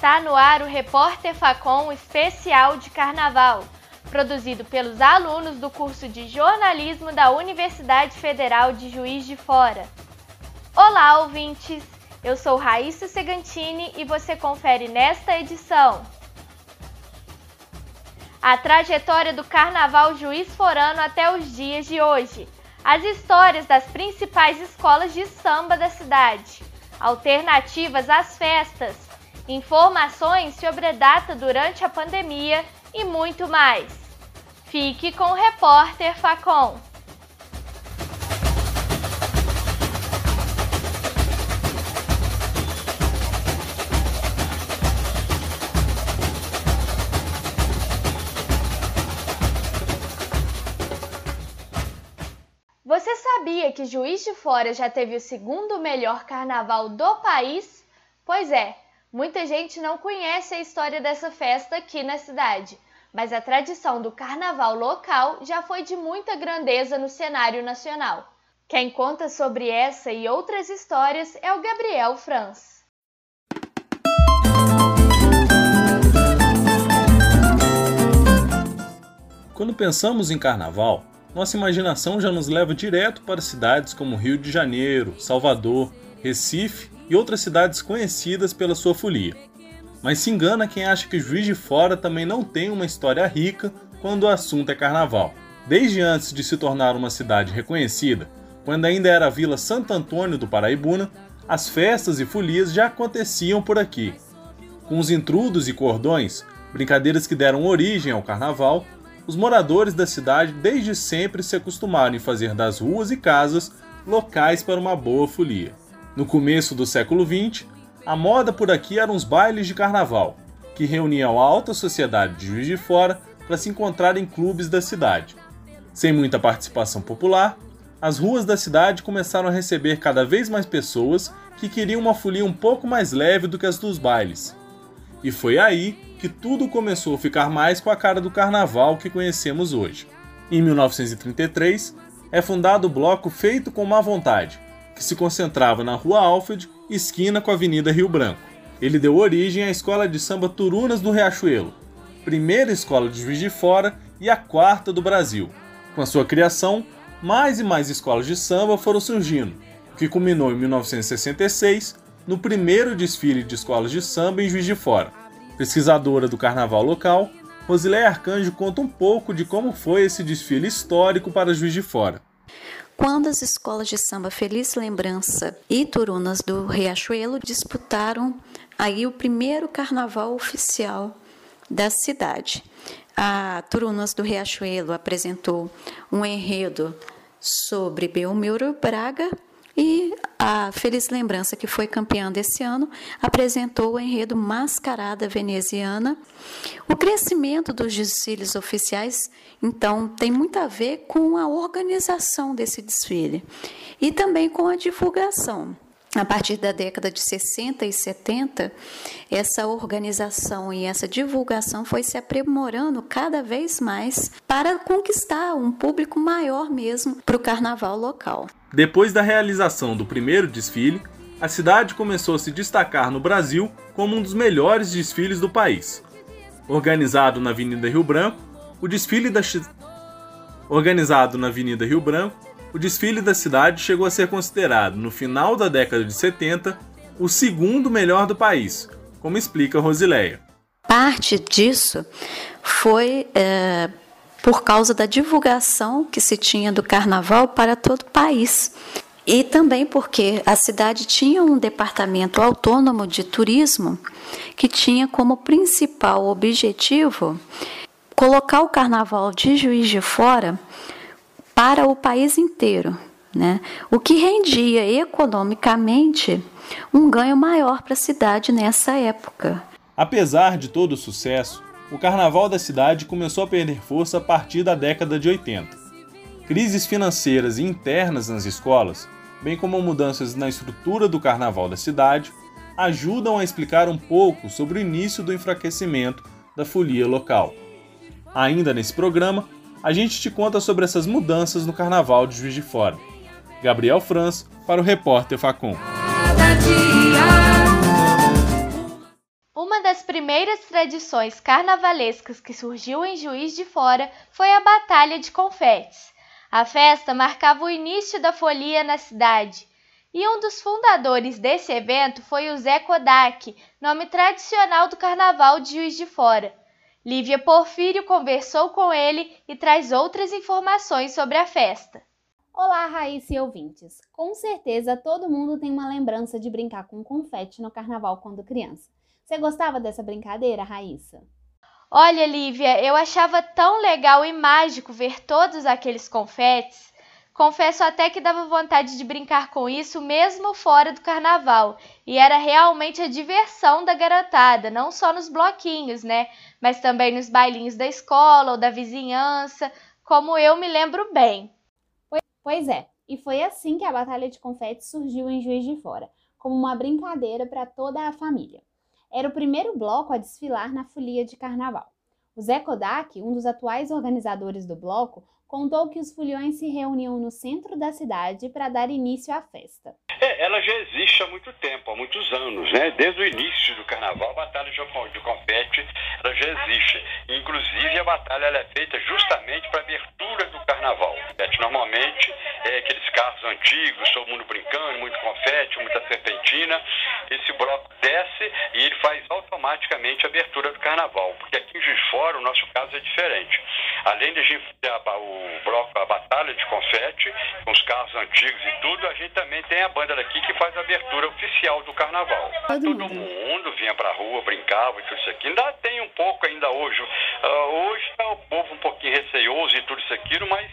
Está no ar o Repórter Facom especial de Carnaval, produzido pelos alunos do curso de jornalismo da Universidade Federal de Juiz de Fora. Olá, ouvintes! Eu sou Raíssa Segantini e você confere nesta edição a trajetória do Carnaval Juiz Forano até os dias de hoje, as histórias das principais escolas de samba da cidade, alternativas às festas informações sobre a data durante a pandemia e muito mais. Fique com o repórter Facom. Você sabia que Juiz de Fora já teve o segundo melhor carnaval do país? Pois é, Muita gente não conhece a história dessa festa aqui na cidade, mas a tradição do carnaval local já foi de muita grandeza no cenário nacional. Quem conta sobre essa e outras histórias é o Gabriel Franz. Quando pensamos em carnaval, nossa imaginação já nos leva direto para cidades como Rio de Janeiro, Salvador, Recife e outras cidades conhecidas pela sua folia. Mas se engana quem acha que Juiz de Fora também não tem uma história rica quando o assunto é carnaval. Desde antes de se tornar uma cidade reconhecida, quando ainda era a Vila Santo Antônio do Paraibuna, as festas e folias já aconteciam por aqui. Com os intrudos e cordões, brincadeiras que deram origem ao carnaval, os moradores da cidade desde sempre se acostumaram em fazer das ruas e casas locais para uma boa folia. No começo do século XX, a moda por aqui eram os bailes de carnaval, que reuniam a alta sociedade de Juiz de Fora para se encontrar em clubes da cidade. Sem muita participação popular, as ruas da cidade começaram a receber cada vez mais pessoas que queriam uma folia um pouco mais leve do que as dos bailes. E foi aí que tudo começou a ficar mais com a cara do carnaval que conhecemos hoje. Em 1933, é fundado o bloco Feito com Má Vontade, que se concentrava na Rua Alfred, esquina com a Avenida Rio Branco. Ele deu origem à escola de samba Turunas do Riachuelo, primeira escola de Juiz de Fora e a quarta do Brasil. Com a sua criação, mais e mais escolas de samba foram surgindo, o que culminou em 1966 no primeiro desfile de escolas de samba em Juiz de Fora. Pesquisadora do carnaval local, Rosileia Arcanjo conta um pouco de como foi esse desfile histórico para Juiz de Fora quando as escolas de samba Feliz Lembrança e Turunas do Riachuelo disputaram aí o primeiro carnaval oficial da cidade. A Turunas do Riachuelo apresentou um enredo sobre Belmiro Braga e a Feliz Lembrança, que foi campeã desse ano, apresentou o enredo Mascarada Veneziana. O crescimento dos desfiles oficiais, então, tem muito a ver com a organização desse desfile e também com a divulgação. A partir da década de 60 e 70, essa organização e essa divulgação foi se aprimorando cada vez mais para conquistar um público maior mesmo para o carnaval local. Depois da realização do primeiro desfile, a cidade começou a se destacar no Brasil como um dos melhores desfiles do país. Organizado na Avenida Rio Branco, o desfile da Organizado na Avenida Rio Branco, o desfile da cidade chegou a ser considerado, no final da década de 70, o segundo melhor do país, como explica Rosileia. Parte disso foi é, por causa da divulgação que se tinha do carnaval para todo o país. E também porque a cidade tinha um departamento autônomo de turismo que tinha como principal objetivo colocar o carnaval de Juiz de Fora para o país inteiro, né? o que rendia economicamente um ganho maior para a cidade nessa época. Apesar de todo o sucesso, o carnaval da cidade começou a perder força a partir da década de 80. Crises financeiras e internas nas escolas, bem como mudanças na estrutura do carnaval da cidade, ajudam a explicar um pouco sobre o início do enfraquecimento da folia local. Ainda nesse programa, a gente te conta sobre essas mudanças no carnaval de Juiz de Fora. Gabriel Franz para o repórter Facom primeiras tradições carnavalescas que surgiu em Juiz de Fora foi a Batalha de Confetes. A festa marcava o início da folia na cidade, e um dos fundadores desse evento foi o Zé Kodak, nome tradicional do carnaval de Juiz de Fora. Lívia Porfírio conversou com ele e traz outras informações sobre a festa. Olá, Raíssa e ouvintes! Com certeza todo mundo tem uma lembrança de brincar com confete no carnaval quando criança. Você gostava dessa brincadeira, Raíssa? Olha, Lívia, eu achava tão legal e mágico ver todos aqueles confetes. Confesso até que dava vontade de brincar com isso mesmo fora do carnaval, e era realmente a diversão da garotada, não só nos bloquinhos, né? Mas também nos bailinhos da escola ou da vizinhança, como eu me lembro bem. Pois é, e foi assim que a Batalha de Confetes surgiu em Juiz de Fora, como uma brincadeira para toda a família. Era o primeiro bloco a desfilar na folia de carnaval. O Zé Kodak, um dos atuais organizadores do bloco, contou que os foliões se reuniam no centro da cidade para dar início à festa. É, ela já existe há muito tempo, há muitos anos, né? Desde o início do carnaval, a batalha de confete ela já existe. Inclusive, a batalha é feita justamente para abertura carnaval. Normalmente, é aqueles carros antigos, todo mundo brincando, muito confete, muita serpentina. Esse bloco desce e ele faz automaticamente a abertura do carnaval, porque aqui em Juiz Fora o nosso caso é diferente. Além de a gente ter o bloco, a batalha de confete, com os carros antigos e tudo, a gente também tem a banda daqui que faz a abertura oficial do carnaval. Todo, Todo mundo vinha pra rua, brincava e tudo isso aqui. Ainda tem um pouco ainda hoje. Uh, hoje está o povo um pouquinho receioso e tudo isso aqui, mas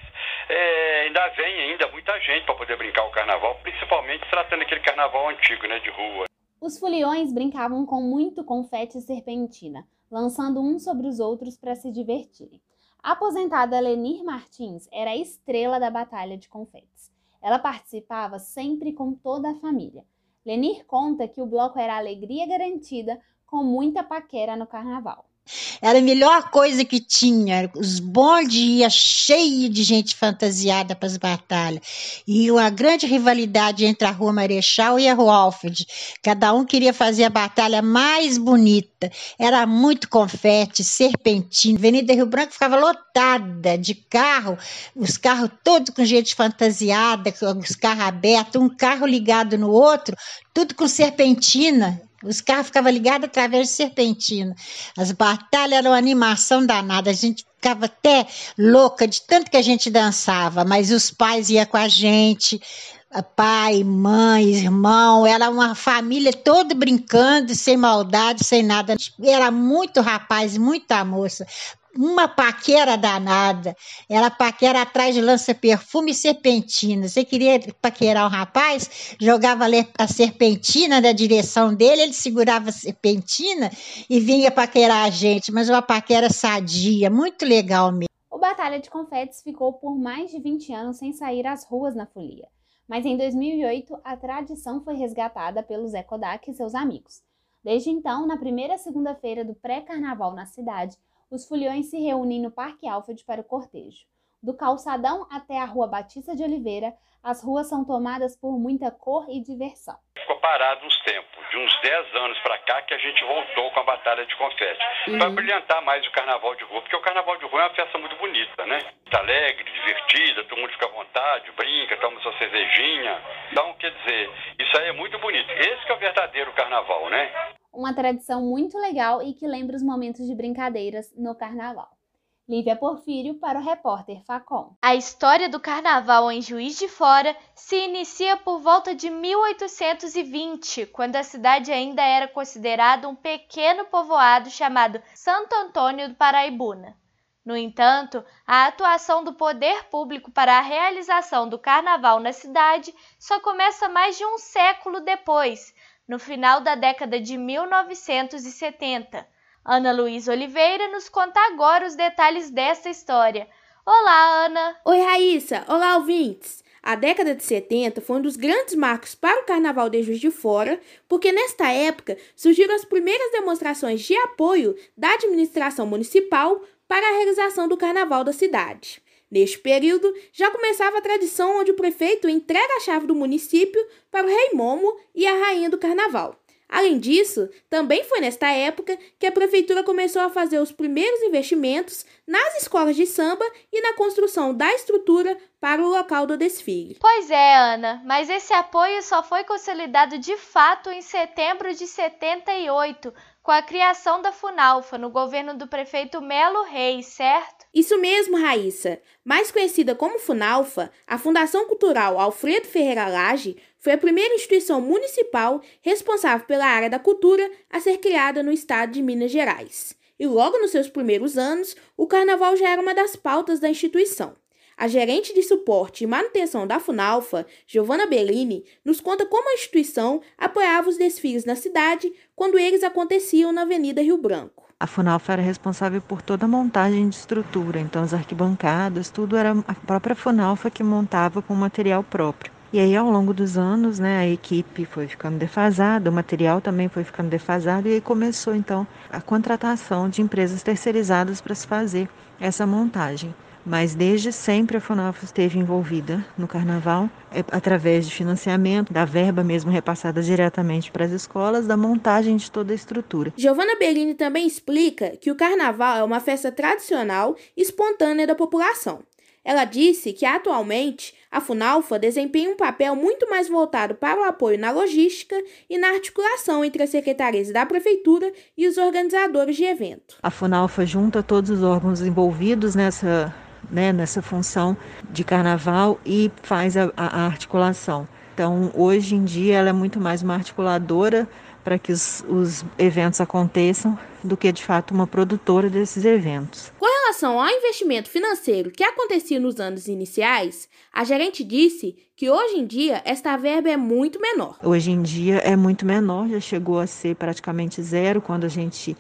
é, ainda vem ainda muita gente para poder brincar o carnaval, principalmente tratando aquele carnaval antigo, né, de rua. Os foliões brincavam com muito confete e serpentina, lançando uns sobre os outros para se divertirem. A aposentada Lenir Martins era a estrela da batalha de confetes. Ela participava sempre com toda a família. Lenir conta que o bloco era alegria garantida, com muita paquera no carnaval. Era a melhor coisa que tinha. Os bondes iam cheios de gente fantasiada para as batalhas. E uma grande rivalidade entre a Rua Marechal e a Rua Alfred. Cada um queria fazer a batalha mais bonita. Era muito confete, serpentina. Avenida Rio Branco ficava lotada de carro, os carros todos com gente fantasiada, os carros abertos, um carro ligado no outro, tudo com serpentina. Os carros ficavam ligados através de serpentina. As batalhas eram uma animação danada. A gente ficava até louca de tanto que a gente dançava, mas os pais iam com a gente, pai, mãe, irmão, era uma família toda brincando, sem maldade, sem nada. Era muito rapaz, muita moça uma paquera danada. Ela paquera atrás de lança-perfume e serpentina. Você queria paquerar o um rapaz? Jogava a serpentina na direção dele, ele segurava a serpentina e vinha paquerar a gente. Mas uma paquera sadia, muito legal mesmo. O Batalha de Confetes ficou por mais de 20 anos sem sair às ruas na folia. Mas em 2008, a tradição foi resgatada pelo Zé e seus amigos. Desde então, na primeira segunda-feira do pré-carnaval na cidade, os foliões se reúnem no Parque Alfred para o cortejo. Do calçadão até a Rua Batista de Oliveira, as ruas são tomadas por muita cor e diversão. Ficou parado uns tempos, de uns 10 anos para cá, que a gente voltou com a Batalha de Confete. Uhum. Para brilhantar mais o Carnaval de Rua, porque o Carnaval de Rua é uma festa muito bonita, né? Muito alegre, divertida, todo mundo fica à vontade, brinca, toma sua cervejinha. Então, quer dizer, isso aí é muito bonito. Esse é o verdadeiro Carnaval, né? uma tradição muito legal e que lembra os momentos de brincadeiras no carnaval. Lívia Porfírio para o repórter Facom. A história do carnaval em Juiz de Fora se inicia por volta de 1820, quando a cidade ainda era considerada um pequeno povoado chamado Santo Antônio do Paraibuna. No entanto, a atuação do poder público para a realização do carnaval na cidade só começa mais de um século depois, no final da década de 1970. Ana Luísa Oliveira nos conta agora os detalhes dessa história. Olá, Ana! Oi, Raíssa! Olá, ouvintes! A década de 70 foi um dos grandes marcos para o Carnaval de Juiz de Fora, porque nesta época surgiram as primeiras demonstrações de apoio da administração municipal para a realização do Carnaval da cidade. Neste período, já começava a tradição onde o prefeito entrega a chave do município para o rei Momo e a rainha do carnaval. Além disso, também foi nesta época que a prefeitura começou a fazer os primeiros investimentos nas escolas de samba e na construção da estrutura para o local do desfile. Pois é, Ana, mas esse apoio só foi consolidado de fato em setembro de 78, com a criação da Funalfa no governo do prefeito Melo Reis, certo? Isso mesmo, Raíssa. Mais conhecida como Funalfa, a Fundação Cultural Alfredo Ferreira Lage foi a primeira instituição municipal responsável pela área da cultura a ser criada no estado de Minas Gerais. E logo nos seus primeiros anos, o carnaval já era uma das pautas da instituição. A gerente de suporte e manutenção da Funalfa, Giovanna Bellini, nos conta como a instituição apoiava os desfiles na cidade quando eles aconteciam na Avenida Rio Branco. A Funalfa era responsável por toda a montagem de estrutura, então as arquibancadas, tudo era a própria Funalfa que montava com material próprio. E aí, ao longo dos anos, né, a equipe foi ficando defasada, o material também foi ficando defasado, e aí começou então a contratação de empresas terceirizadas para se fazer essa montagem mas desde sempre a FUNAF esteve envolvida no carnaval, é, através de financiamento, da verba mesmo repassada diretamente para as escolas, da montagem de toda a estrutura. Giovanna Bellini também explica que o carnaval é uma festa tradicional e espontânea da população. Ela disse que atualmente a Funalfa desempenha um papel muito mais voltado para o apoio na logística e na articulação entre as secretarias da prefeitura e os organizadores de evento. A Funalfa junta todos os órgãos envolvidos nessa né, nessa função de carnaval e faz a, a articulação. Então, hoje em dia, ela é muito mais uma articuladora para que os, os, eventos aconteçam do que de fato uma produtora desses eventos. Com relação ao investimento financeiro que acontecia nos anos iniciais, a gerente disse que hoje em dia esta verba é muito menor. Hoje em dia é muito menor, já chegou a ser praticamente zero quando a gente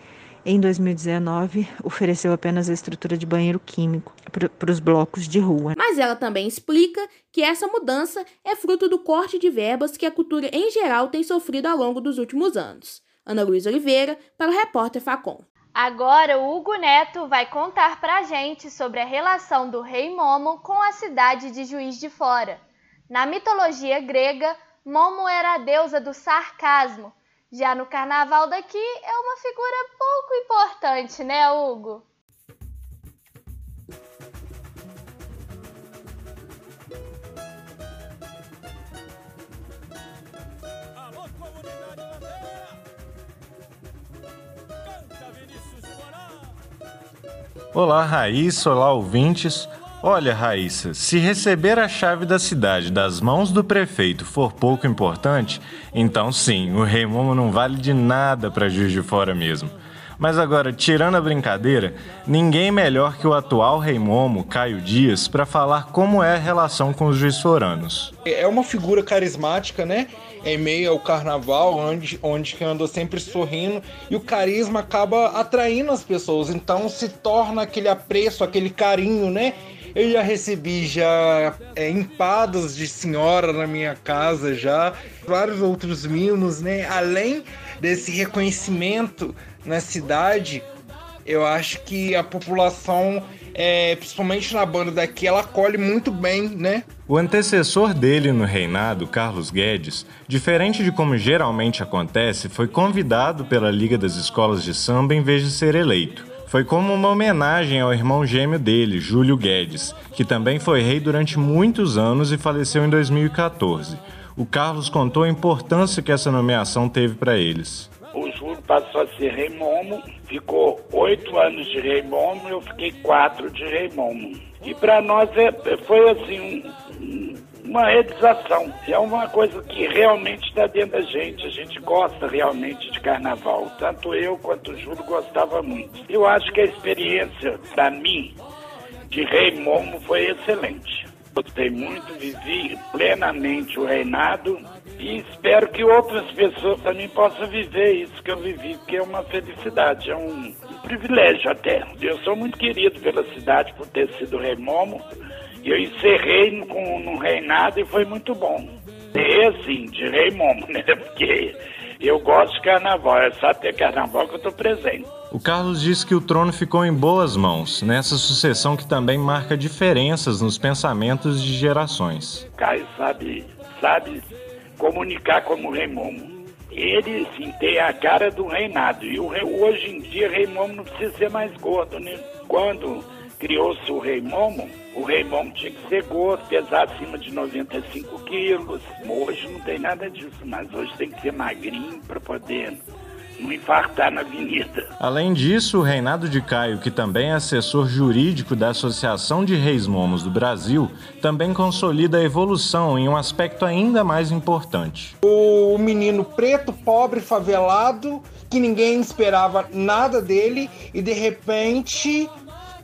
em 2019, ofereceu apenas a estrutura de banheiro químico para os blocos de rua. Mas ela também explica que essa mudança é fruto do corte de verbas que a cultura em geral tem sofrido ao longo dos últimos anos. Ana Luísa Oliveira, para o repórter Facom. Agora o Hugo Neto vai contar para a gente sobre a relação do rei Momo com a cidade de Juiz de Fora. Na mitologia grega, Momo era a deusa do sarcasmo, já no carnaval daqui é uma figura pouco importante, né, Hugo? Alô, comunidade bandeira! Canta Vinícius Olá, Raíssa, olá, ouvintes. Olha, Raíssa, se receber a chave da cidade das mãos do prefeito for pouco importante, então sim, o Rei Momo não vale de nada para Juiz de Fora mesmo. Mas agora, tirando a brincadeira, ninguém melhor que o atual Rei Momo, Caio Dias, para falar como é a relação com os juiz-foranos. É uma figura carismática, né? Em meio ao carnaval, onde, onde anda sempre sorrindo, e o carisma acaba atraindo as pessoas, então se torna aquele apreço, aquele carinho, né? Eu já recebi já é, empadas de senhora na minha casa já, vários outros mimos, né? Além desse reconhecimento na cidade, eu acho que a população, é, principalmente na banda daqui, ela acolhe muito bem, né? O antecessor dele no reinado, Carlos Guedes, diferente de como geralmente acontece, foi convidado pela Liga das Escolas de Samba em vez de ser eleito foi como uma homenagem ao irmão gêmeo dele, Júlio Guedes, que também foi rei durante muitos anos e faleceu em 2014. O Carlos contou a importância que essa nomeação teve para eles. O Júlio passou a ser rei Momo, ficou oito anos de rei Momo, eu fiquei quatro de rei Momo. E para nós é, foi assim um, uma realização. É uma coisa que realmente está dentro da gente. A gente gosta realmente de carnaval. Tanto eu quanto o Júlio gostava muito. Eu acho que a experiência, para mim, de Rei Momo foi excelente. Gostei muito, vivi plenamente o reinado e espero que outras pessoas também possam viver isso que eu vivi, porque é uma felicidade, é um, um privilégio até. Eu sou muito querido pela cidade por ter sido Rei Momo eu encerrei com, no reinado e foi muito bom. E assim, de rei momo, né? Porque eu gosto de carnaval, é só ter carnaval que eu tô presente. O Carlos disse que o trono ficou em boas mãos, nessa sucessão que também marca diferenças nos pensamentos de gerações. Caio sabe, sabe comunicar como rei momo. ele sim tem a cara do Reinado. E o, hoje em dia, Rei Momo não precisa ser mais gordo, né? Quando criou-se o Rei Momo, o Rei Momo tinha que ser gordo, pesar acima de 95 quilos. Hoje não tem nada disso, mas hoje tem que ser magrinho para poder não infartar na avenida. Além disso, o Reinado de Caio, que também é assessor jurídico da Associação de Reis Momos do Brasil, também consolida a evolução em um aspecto ainda mais importante. O menino preto, pobre, favelado, que ninguém esperava nada dele e de repente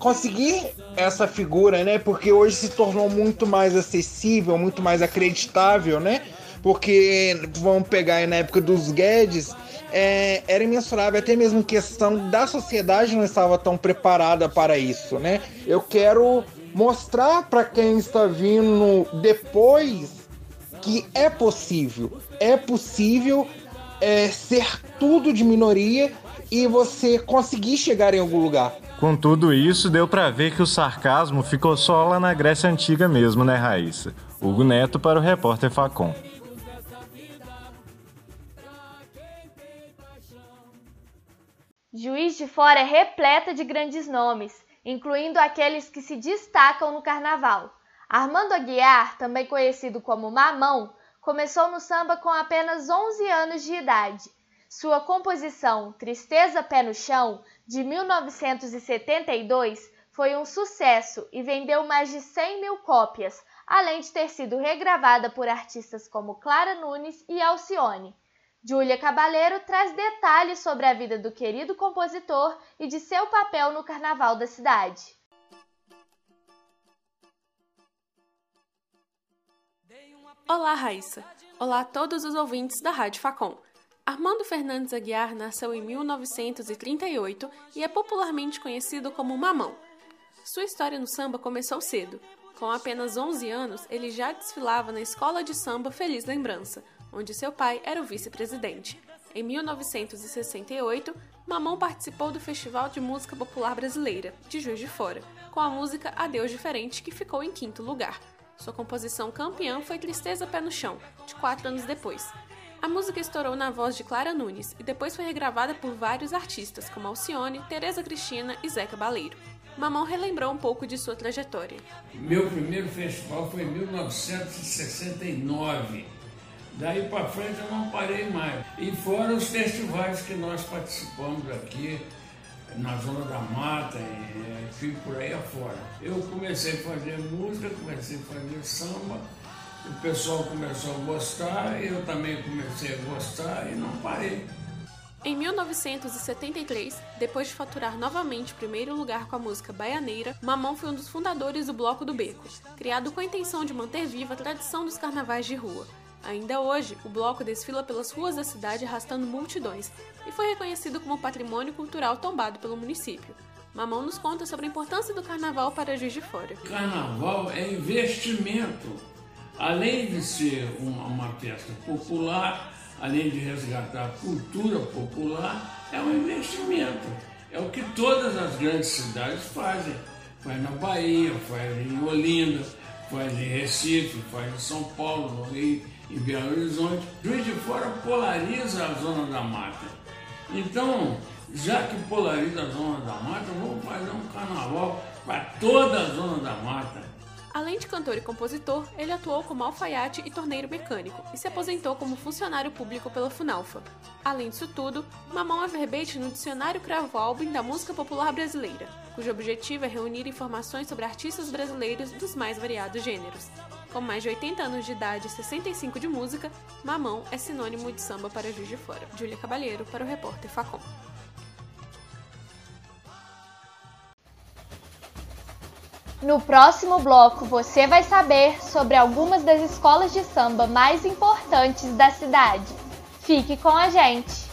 conseguir essa figura, né? Porque hoje se tornou muito mais acessível, muito mais acreditável, né? Porque vamos pegar aí na época dos Guedes, é, era imensurável, até mesmo questão da sociedade não estava tão preparada para isso, né? Eu quero mostrar para quem está vindo depois que é possível, é possível é, ser tudo de minoria e você conseguir chegar em algum lugar. Com tudo isso, deu para ver que o sarcasmo ficou só lá na Grécia Antiga mesmo, né, Raíssa? Hugo Neto para o repórter Facom. Juiz de Fora é repleta de grandes nomes, incluindo aqueles que se destacam no carnaval. Armando Aguiar, também conhecido como Mamão, começou no samba com apenas 11 anos de idade. Sua composição Tristeza Pé no Chão, de 1972, foi um sucesso e vendeu mais de 100 mil cópias, além de ter sido regravada por artistas como Clara Nunes e Alcione. Júlia Cabaleiro traz detalhes sobre a vida do querido compositor e de seu papel no carnaval da cidade. Olá, Raíssa. Olá a todos os ouvintes da Rádio Facom. Armando Fernandes Aguiar nasceu em 1938 e é popularmente conhecido como Mamão. Sua história no samba começou cedo. Com apenas 11 anos, ele já desfilava na escola de samba Feliz Lembrança, onde seu pai era o vice-presidente. Em 1968, Mamão participou do Festival de Música Popular Brasileira, de Juiz de Fora, com a música Adeus Diferente, que ficou em quinto lugar. Sua composição campeã foi Tristeza Pé no Chão, de quatro anos depois. A música estourou na voz de Clara Nunes e depois foi regravada por vários artistas, como Alcione, Tereza Cristina e Zeca Baleiro. Mamão relembrou um pouco de sua trajetória. Meu primeiro festival foi em 1969 Daí para frente eu não parei mais. E fora os festivais que nós participamos aqui, na Zona da Mata, e, enfim, por aí afora. Eu comecei a fazer música, comecei a fazer samba, o pessoal começou a gostar, eu também comecei a gostar e não parei. Em 1973, depois de faturar novamente o primeiro lugar com a música Baianeira, Mamão foi um dos fundadores do Bloco do Beco, criado com a intenção de manter viva a tradição dos carnavais de rua. Ainda hoje, o bloco desfila pelas ruas da cidade arrastando multidões e foi reconhecido como patrimônio cultural tombado pelo município. Mamão nos conta sobre a importância do carnaval para Juiz de Fora. Carnaval é investimento. Além de ser uma, uma festa popular, além de resgatar a cultura popular, é um investimento. É o que todas as grandes cidades fazem. Faz na Bahia, faz em Olinda, faz em Recife, faz em São Paulo, no Rio em Belo Horizonte. Juiz de Fora polariza a Zona da Mata. Então, já que polariza a Zona da Mata, vamos fazer um carnaval para toda a Zona da Mata. Além de cantor e compositor, ele atuou como alfaiate e torneiro mecânico e se aposentou como funcionário público pela Funalfa. Além disso tudo, Mamão é verbete no Dicionário Cravo Album da Música Popular Brasileira, cujo objetivo é reunir informações sobre artistas brasileiros dos mais variados gêneros. Com mais de 80 anos de idade e 65 de música, Mamão é sinônimo de samba para Juiz de Fora. Júlia Cabalheiro para o repórter Facom. No próximo bloco, você vai saber sobre algumas das escolas de samba mais importantes da cidade. Fique com a gente!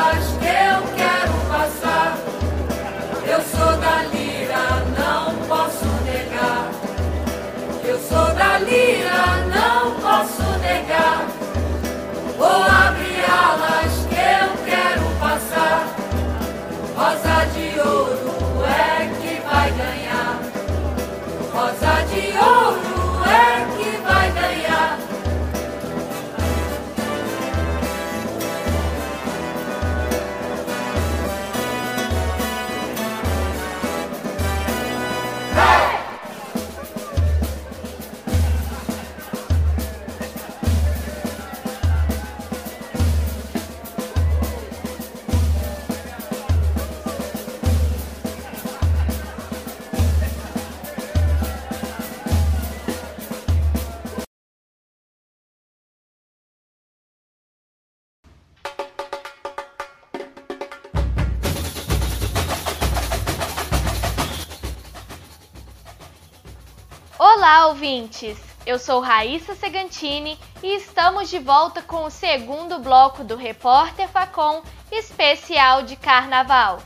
Olá, ouvintes! Eu sou Raíssa Segantini e estamos de volta com o segundo bloco do Repórter Facom especial de Carnaval.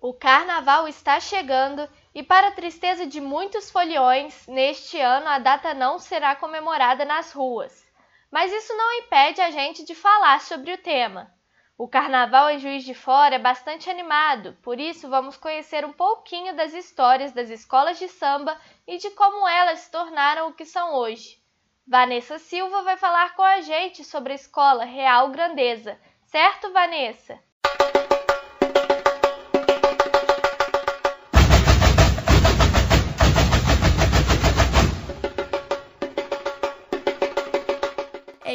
O Carnaval está chegando e, para a tristeza de muitos foliões, neste ano a data não será comemorada nas ruas. Mas isso não impede a gente de falar sobre o tema. O carnaval em Juiz de Fora é bastante animado, por isso vamos conhecer um pouquinho das histórias das escolas de samba e de como elas se tornaram o que são hoje. Vanessa Silva vai falar com a gente sobre a escola Real Grandeza, certo, Vanessa?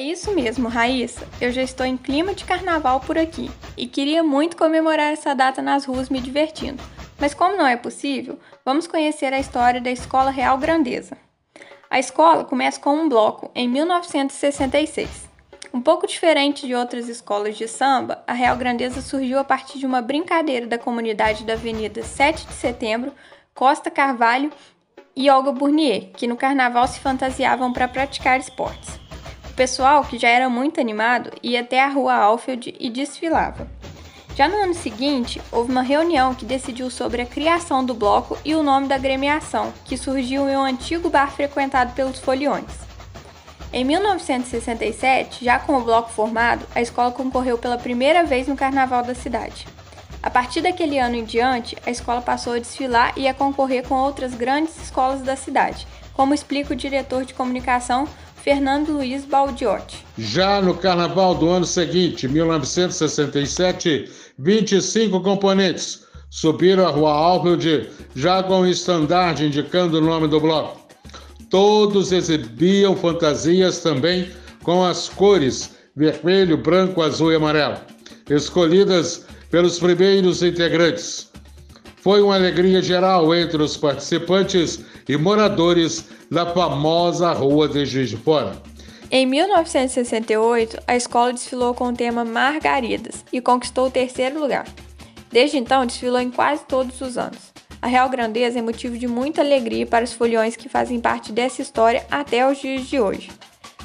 Isso mesmo, Raíssa. Eu já estou em clima de carnaval por aqui e queria muito comemorar essa data nas ruas me divertindo. Mas como não é possível, vamos conhecer a história da Escola Real Grandeza. A escola começa com um bloco em 1966. Um pouco diferente de outras escolas de samba, a Real Grandeza surgiu a partir de uma brincadeira da comunidade da Avenida 7 de Setembro, Costa Carvalho e Olga Burnier, que no carnaval se fantasiavam para praticar esportes. Pessoal, que já era muito animado, ia até a rua Alfield e desfilava. Já no ano seguinte, houve uma reunião que decidiu sobre a criação do bloco e o nome da gremiação, que surgiu em um antigo bar frequentado pelos foliões. Em 1967, já com o bloco formado, a escola concorreu pela primeira vez no carnaval da cidade. A partir daquele ano em diante, a escola passou a desfilar e a concorrer com outras grandes escolas da cidade, como explica o diretor de comunicação Fernando Luiz Baldiotti. Já no carnaval do ano seguinte, 1967, 25 componentes subiram a Rua Alfield já com o estandarte indicando o nome do bloco. Todos exibiam fantasias também com as cores vermelho, branco, azul e amarelo, escolhidas pelos primeiros integrantes. Foi uma alegria geral entre os participantes e moradores da famosa Rua de Juiz de Fora. Em 1968, a escola desfilou com o tema Margaridas e conquistou o terceiro lugar. Desde então, desfilou em quase todos os anos. A Real Grandeza é motivo de muita alegria para os foliões que fazem parte dessa história até os dias de hoje.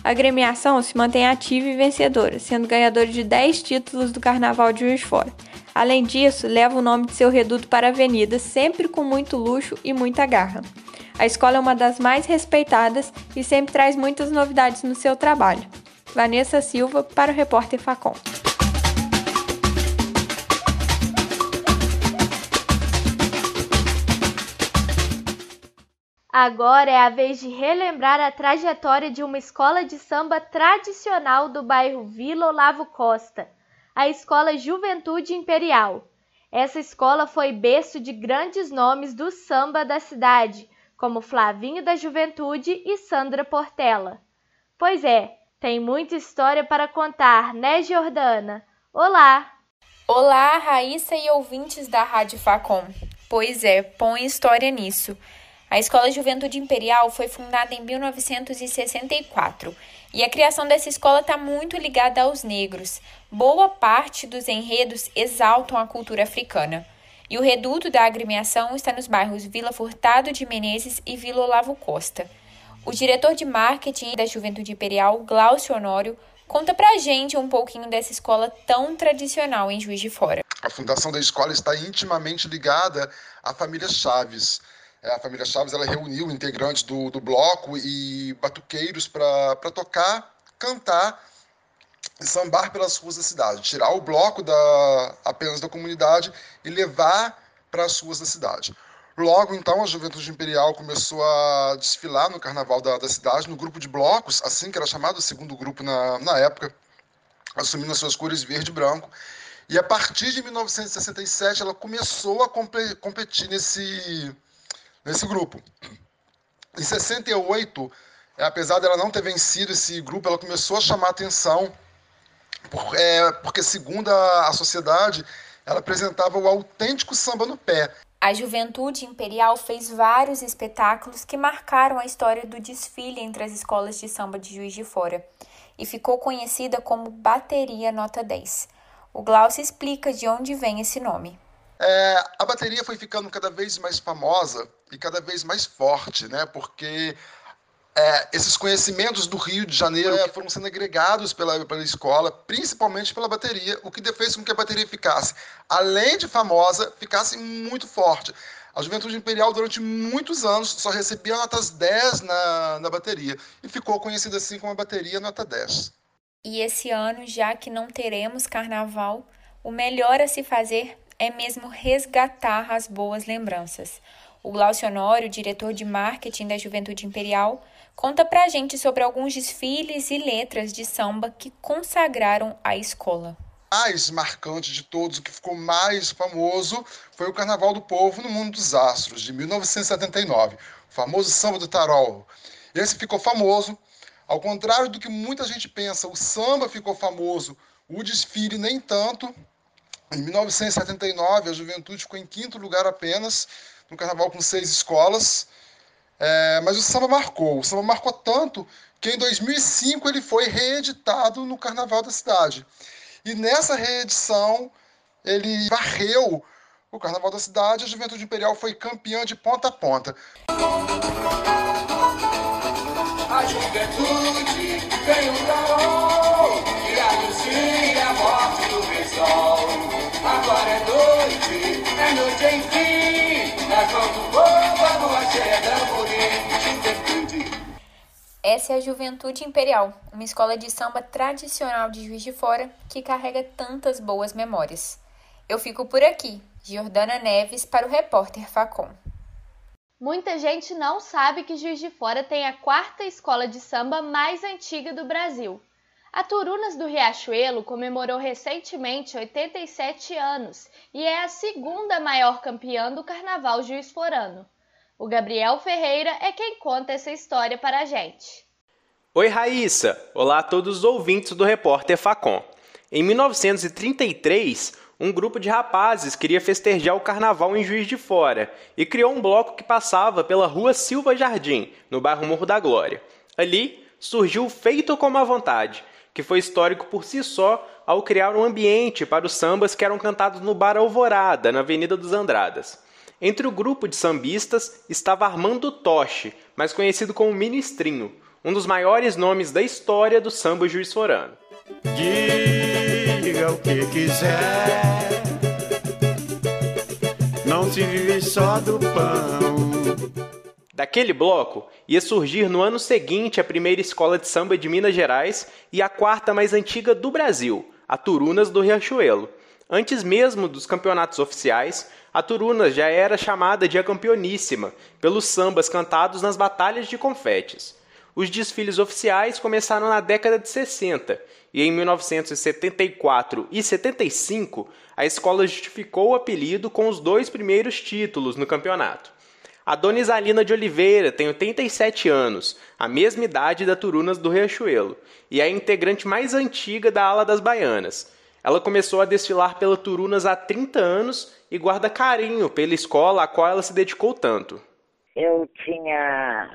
A agremiação se mantém ativa e vencedora, sendo ganhadora de 10 títulos do Carnaval de Juiz Fora. Além disso, leva o nome de seu reduto para a avenida, sempre com muito luxo e muita garra. A escola é uma das mais respeitadas e sempre traz muitas novidades no seu trabalho. Vanessa Silva, para o repórter Facom. Agora é a vez de relembrar a trajetória de uma escola de samba tradicional do bairro Vila Olavo Costa, a Escola Juventude Imperial. Essa escola foi berço de grandes nomes do samba da cidade, como Flavinho da Juventude e Sandra Portela. Pois é, tem muita história para contar, né, Jordana? Olá! Olá, Raíssa e ouvintes da Rádio Facom. Pois é, põe história nisso. A Escola Juventude Imperial foi fundada em 1964 e a criação dessa escola está muito ligada aos negros. Boa parte dos enredos exaltam a cultura africana. E o reduto da agremiação está nos bairros Vila Furtado de Menezes e Vila Olavo Costa. O diretor de marketing da Juventude Imperial, Glaucio Honório, conta pra gente um pouquinho dessa escola tão tradicional em Juiz de Fora. A fundação da escola está intimamente ligada à família Chaves. É, a família Chaves ela reuniu integrantes do, do bloco e batuqueiros para tocar, cantar e sambar pelas ruas da cidade, tirar o bloco da, apenas da comunidade e levar para as ruas da cidade. Logo, então, a Juventude Imperial começou a desfilar no carnaval da, da cidade, no grupo de blocos, assim que era chamado o segundo grupo na, na época, assumindo as suas cores verde e branco. E a partir de 1967, ela começou a competir nesse, nesse grupo. Em 68, apesar dela não ter vencido esse grupo, ela começou a chamar atenção, por, é, porque, segundo a, a sociedade, ela apresentava o autêntico samba no pé. A Juventude Imperial fez vários espetáculos que marcaram a história do desfile entre as escolas de samba de Juiz de Fora e ficou conhecida como Bateria Nota 10. O Glaucio explica de onde vem esse nome. É, a bateria foi ficando cada vez mais famosa e cada vez mais forte, né? Porque é, esses conhecimentos do Rio de Janeiro é, foram sendo agregados pela, pela escola, principalmente pela bateria, o que fez com que a bateria ficasse, além de famosa, ficasse muito forte. A Juventude Imperial, durante muitos anos, só recebia notas 10 na, na bateria e ficou conhecida assim como a bateria nota 10. E esse ano, já que não teremos carnaval, o melhor a se fazer é mesmo resgatar as boas lembranças. O Glaucio Honório, diretor de marketing da Juventude Imperial, conta pra gente sobre alguns desfiles e letras de samba que consagraram a escola. Mais marcante de todos, o que ficou mais famoso, foi o Carnaval do Povo no Mundo dos Astros, de 1979, o famoso samba do Tarol. Esse ficou famoso, ao contrário do que muita gente pensa, o samba ficou famoso, o desfile nem tanto. Em 1979, a juventude ficou em quinto lugar apenas, no carnaval com seis escolas. É, mas o samba marcou. O samba marcou tanto que em 2005 ele foi reeditado no Carnaval da cidade. E nessa reedição ele varreu o Carnaval da cidade. A Juventude Imperial foi campeã de ponta a ponta. A juventude tem um tarô e a morte do pessoal. Agora é noite, é noite enfim, é quando o povo a lua chega juventude. Essa é a Juventude Imperial, uma escola de samba tradicional de Juiz de Fora que carrega tantas boas memórias. Eu fico por aqui, Jordana Neves, para o repórter Facom. Muita gente não sabe que Juiz de Fora tem a quarta escola de samba mais antiga do Brasil. A Turunas do Riachuelo comemorou recentemente 87 anos e é a segunda maior campeã do Carnaval Juiz Forano. O Gabriel Ferreira é quem conta essa história para a gente. Oi, Raíssa! Olá a todos os ouvintes do Repórter Facom. Em 1933, um grupo de rapazes queria festejar o carnaval em Juiz de Fora e criou um bloco que passava pela rua Silva Jardim, no bairro Morro da Glória. Ali surgiu Feito como a Vontade, que foi histórico por si só ao criar um ambiente para os sambas que eram cantados no Bar Alvorada, na Avenida dos Andradas. Entre o grupo de sambistas estava Armando Toche, mais conhecido como Ministrinho, um dos maiores nomes da história do samba juiz forano. Diga o que quiser, não se vive só do pão. Daquele bloco ia surgir no ano seguinte a primeira escola de samba de Minas Gerais e a quarta mais antiga do Brasil, a Turunas do Riachuelo. Antes mesmo dos campeonatos oficiais, a Turunas já era chamada de a campeoníssima pelos sambas cantados nas batalhas de confetes. Os desfiles oficiais começaram na década de 60 e em 1974 e 75 a escola justificou o apelido com os dois primeiros títulos no campeonato. A dona Isalina de Oliveira tem 87 anos, a mesma idade da Turunas do Riachuelo, e é a integrante mais antiga da ala das baianas. Ela começou a desfilar pela Turunas há 30 anos e guarda carinho pela escola a qual ela se dedicou tanto. Eu tinha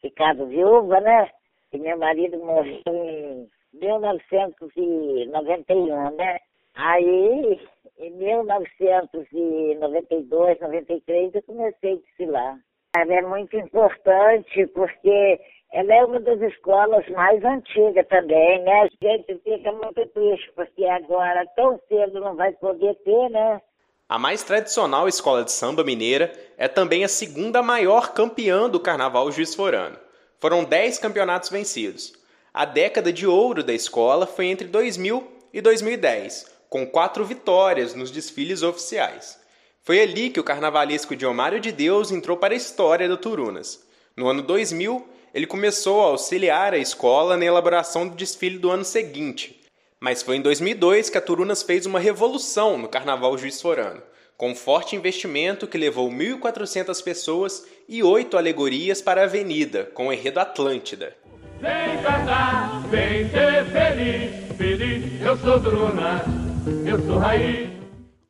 ficado viúva, né? E meu marido morreu em 1991, né? Aí em 1992, 93, eu comecei a desfilar. Ela é muito importante porque ela é uma das escolas mais antigas também, né? A gente fica muito triste porque agora tão cedo não vai poder ter, né? A mais tradicional escola de samba mineira é também a segunda maior campeã do Carnaval Juiz Forano. Foram 10 campeonatos vencidos. A década de ouro da escola foi entre 2000 e 2010, com quatro vitórias nos desfiles oficiais. Foi ali que o carnavalesco Diomário de Deus entrou para a história do Turunas. No ano 2000, ele começou a auxiliar a escola na elaboração do desfile do ano seguinte. Mas foi em 2002 que a Turunas fez uma revolução no Carnaval Juiz Forano, com um forte investimento que levou 1.400 pessoas e oito alegorias para a avenida, com o enredo Atlântida. Vem cantar, vem ser feliz, feliz, eu sou Turunas. Eu sou Raiz.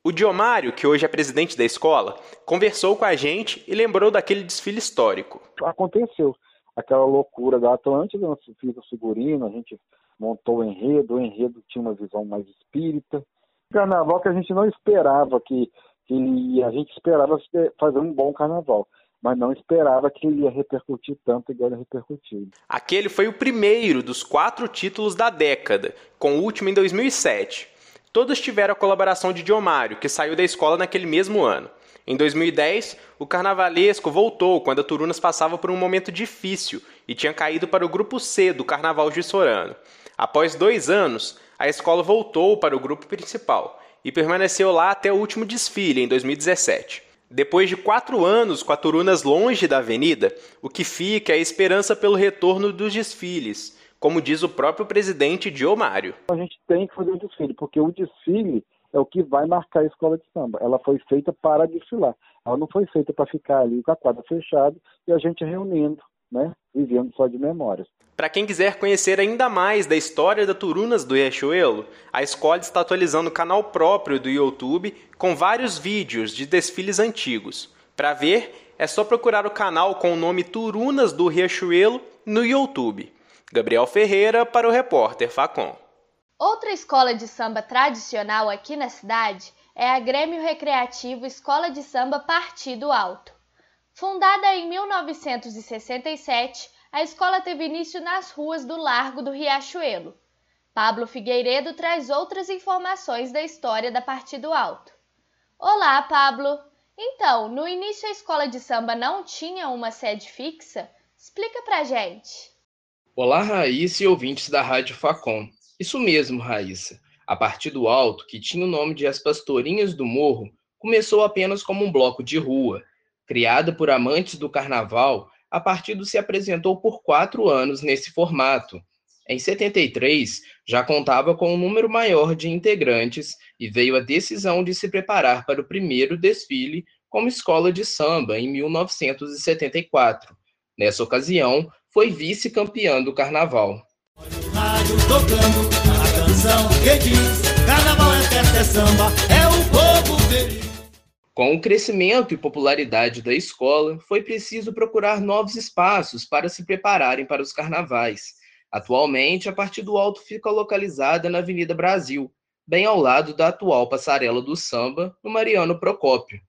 O Diomário, que hoje é presidente da escola, conversou com a gente e lembrou daquele desfile histórico. Aconteceu aquela loucura da Atlântida, nós fizemos o figurino, a gente montou o enredo, o enredo tinha uma visão mais espírita. Carnaval que a gente não esperava que, que a gente esperava fazer um bom carnaval mas não esperava que ele ia repercutir tanto igual ele repercutiu. Aquele foi o primeiro dos quatro títulos da década, com o último em 2007. Todos tiveram a colaboração de Diomário, que saiu da escola naquele mesmo ano. Em 2010, o carnavalesco voltou quando a Turunas passava por um momento difícil e tinha caído para o grupo C do Carnaval Jussorano. Após dois anos, a escola voltou para o grupo principal e permaneceu lá até o último desfile, em 2017. Depois de quatro anos com a Turunas longe da avenida, o que fica é a esperança pelo retorno dos desfiles como diz o próprio presidente Diomário. A gente tem que fazer o desfile, porque o desfile é o que vai marcar a escola de samba. Ela foi feita para desfilar. Ela não foi feita para ficar ali com a quadra fechada e a gente reunindo, né? Vivendo só de memórias. Para quem quiser conhecer ainda mais da história da Turunas do Riachuelo, a escola está atualizando o canal próprio do YouTube com vários vídeos de desfiles antigos. Para ver, é só procurar o canal com o nome Turunas do Riachuelo no YouTube. Gabriel Ferreira para o repórter Facom. Outra escola de samba tradicional aqui na cidade é a Grêmio Recreativo Escola de Samba Partido Alto. Fundada em 1967, a escola teve início nas ruas do Largo do Riachuelo. Pablo Figueiredo traz outras informações da história da Partido Alto. Olá, Pablo! Então, no início a escola de samba não tinha uma sede fixa? Explica pra gente. Olá, Raíssa e ouvintes da Rádio Facom. Isso mesmo, Raíssa. A partir do alto, que tinha o nome de As Pastorinhas do Morro, começou apenas como um bloco de rua. Criada por amantes do carnaval, a partido se apresentou por quatro anos nesse formato. Em 73, já contava com um número maior de integrantes e veio a decisão de se preparar para o primeiro desfile como escola de samba em 1974. Nessa ocasião, foi vice-campeã do carnaval. Rádio tocando a canção que diz: Carnaval é festa, é samba, é o povo feliz. Com o crescimento e popularidade da escola, foi preciso procurar novos espaços para se prepararem para os carnavais. Atualmente, a Partir do Alto fica localizada na Avenida Brasil, bem ao lado da atual passarela do samba, no Mariano Procópio.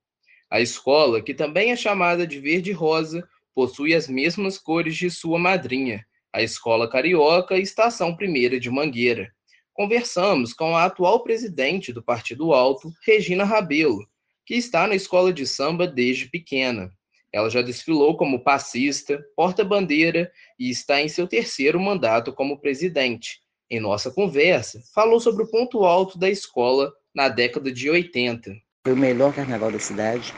A escola, que também é chamada de Verde Rosa, possui as mesmas cores de sua madrinha, a Escola Carioca Estação Primeira de Mangueira. Conversamos com a atual presidente do Partido Alto, Regina Rabelo, que está na escola de samba desde pequena. Ela já desfilou como passista, porta-bandeira e está em seu terceiro mandato como presidente. Em nossa conversa, falou sobre o ponto alto da escola na década de 80. Foi o melhor carnaval da cidade,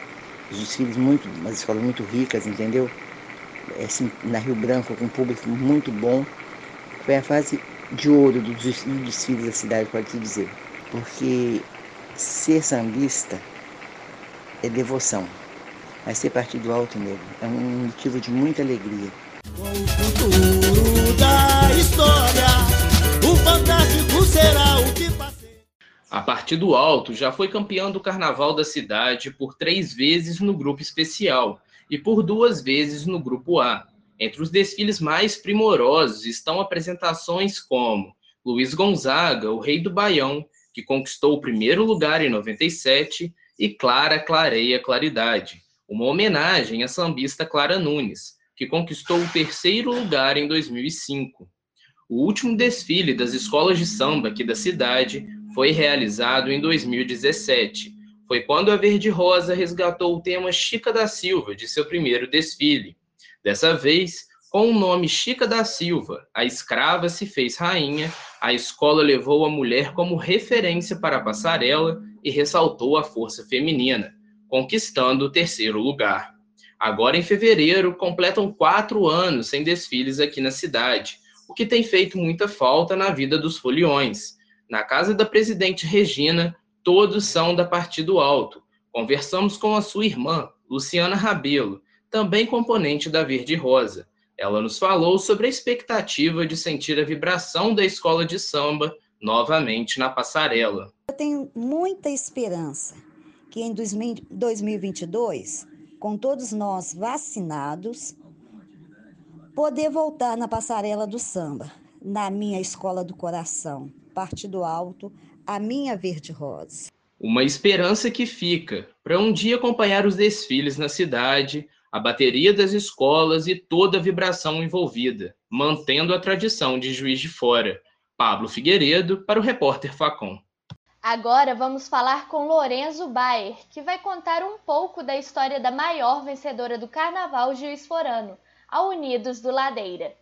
os desfiles muito, umas escolas muito ricas, entendeu? Assim, na Rio Branco, com um público muito bom. Foi a fase de ouro dos desfiles da cidade, pode-se dizer. Porque ser sambista é devoção. Mas ser partido alto, nego, é um motivo de muita alegria. Com o futuro da história, o fantástico será o que a Partido Alto já foi campeão do Carnaval da cidade por três vezes no grupo especial e por duas vezes no grupo A. Entre os desfiles mais primorosos estão apresentações como Luiz Gonzaga, o Rei do Baião, que conquistou o primeiro lugar em 97, e Clara Clareia Claridade, uma homenagem à sambista Clara Nunes, que conquistou o terceiro lugar em 2005. O último desfile das escolas de samba aqui da cidade foi realizado em 2017. Foi quando a Verde Rosa resgatou o tema Chica da Silva de seu primeiro desfile. Dessa vez, com o nome Chica da Silva, a escrava se fez rainha, a escola levou a mulher como referência para a passarela e ressaltou a força feminina, conquistando o terceiro lugar. Agora, em fevereiro, completam quatro anos sem desfiles aqui na cidade, o que tem feito muita falta na vida dos foliões. Na casa da presidente Regina, todos são da Partido Alto. Conversamos com a sua irmã, Luciana Rabelo, também componente da Verde Rosa. Ela nos falou sobre a expectativa de sentir a vibração da escola de samba novamente na passarela. Eu tenho muita esperança que em 2022, com todos nós vacinados, poder voltar na passarela do samba, na minha escola do coração, Partido Alto, a minha Verde Rosa. Uma esperança que fica para um dia acompanhar os desfiles na cidade, a bateria das escolas e toda a vibração envolvida, mantendo a tradição de Juiz de Fora. Pablo Figueiredo para o repórter Facom. Agora vamos falar com Lorenzo Bayer, que vai contar um pouco da história da maior vencedora do Carnaval Juiz Forano, a Unidos do Ladeira.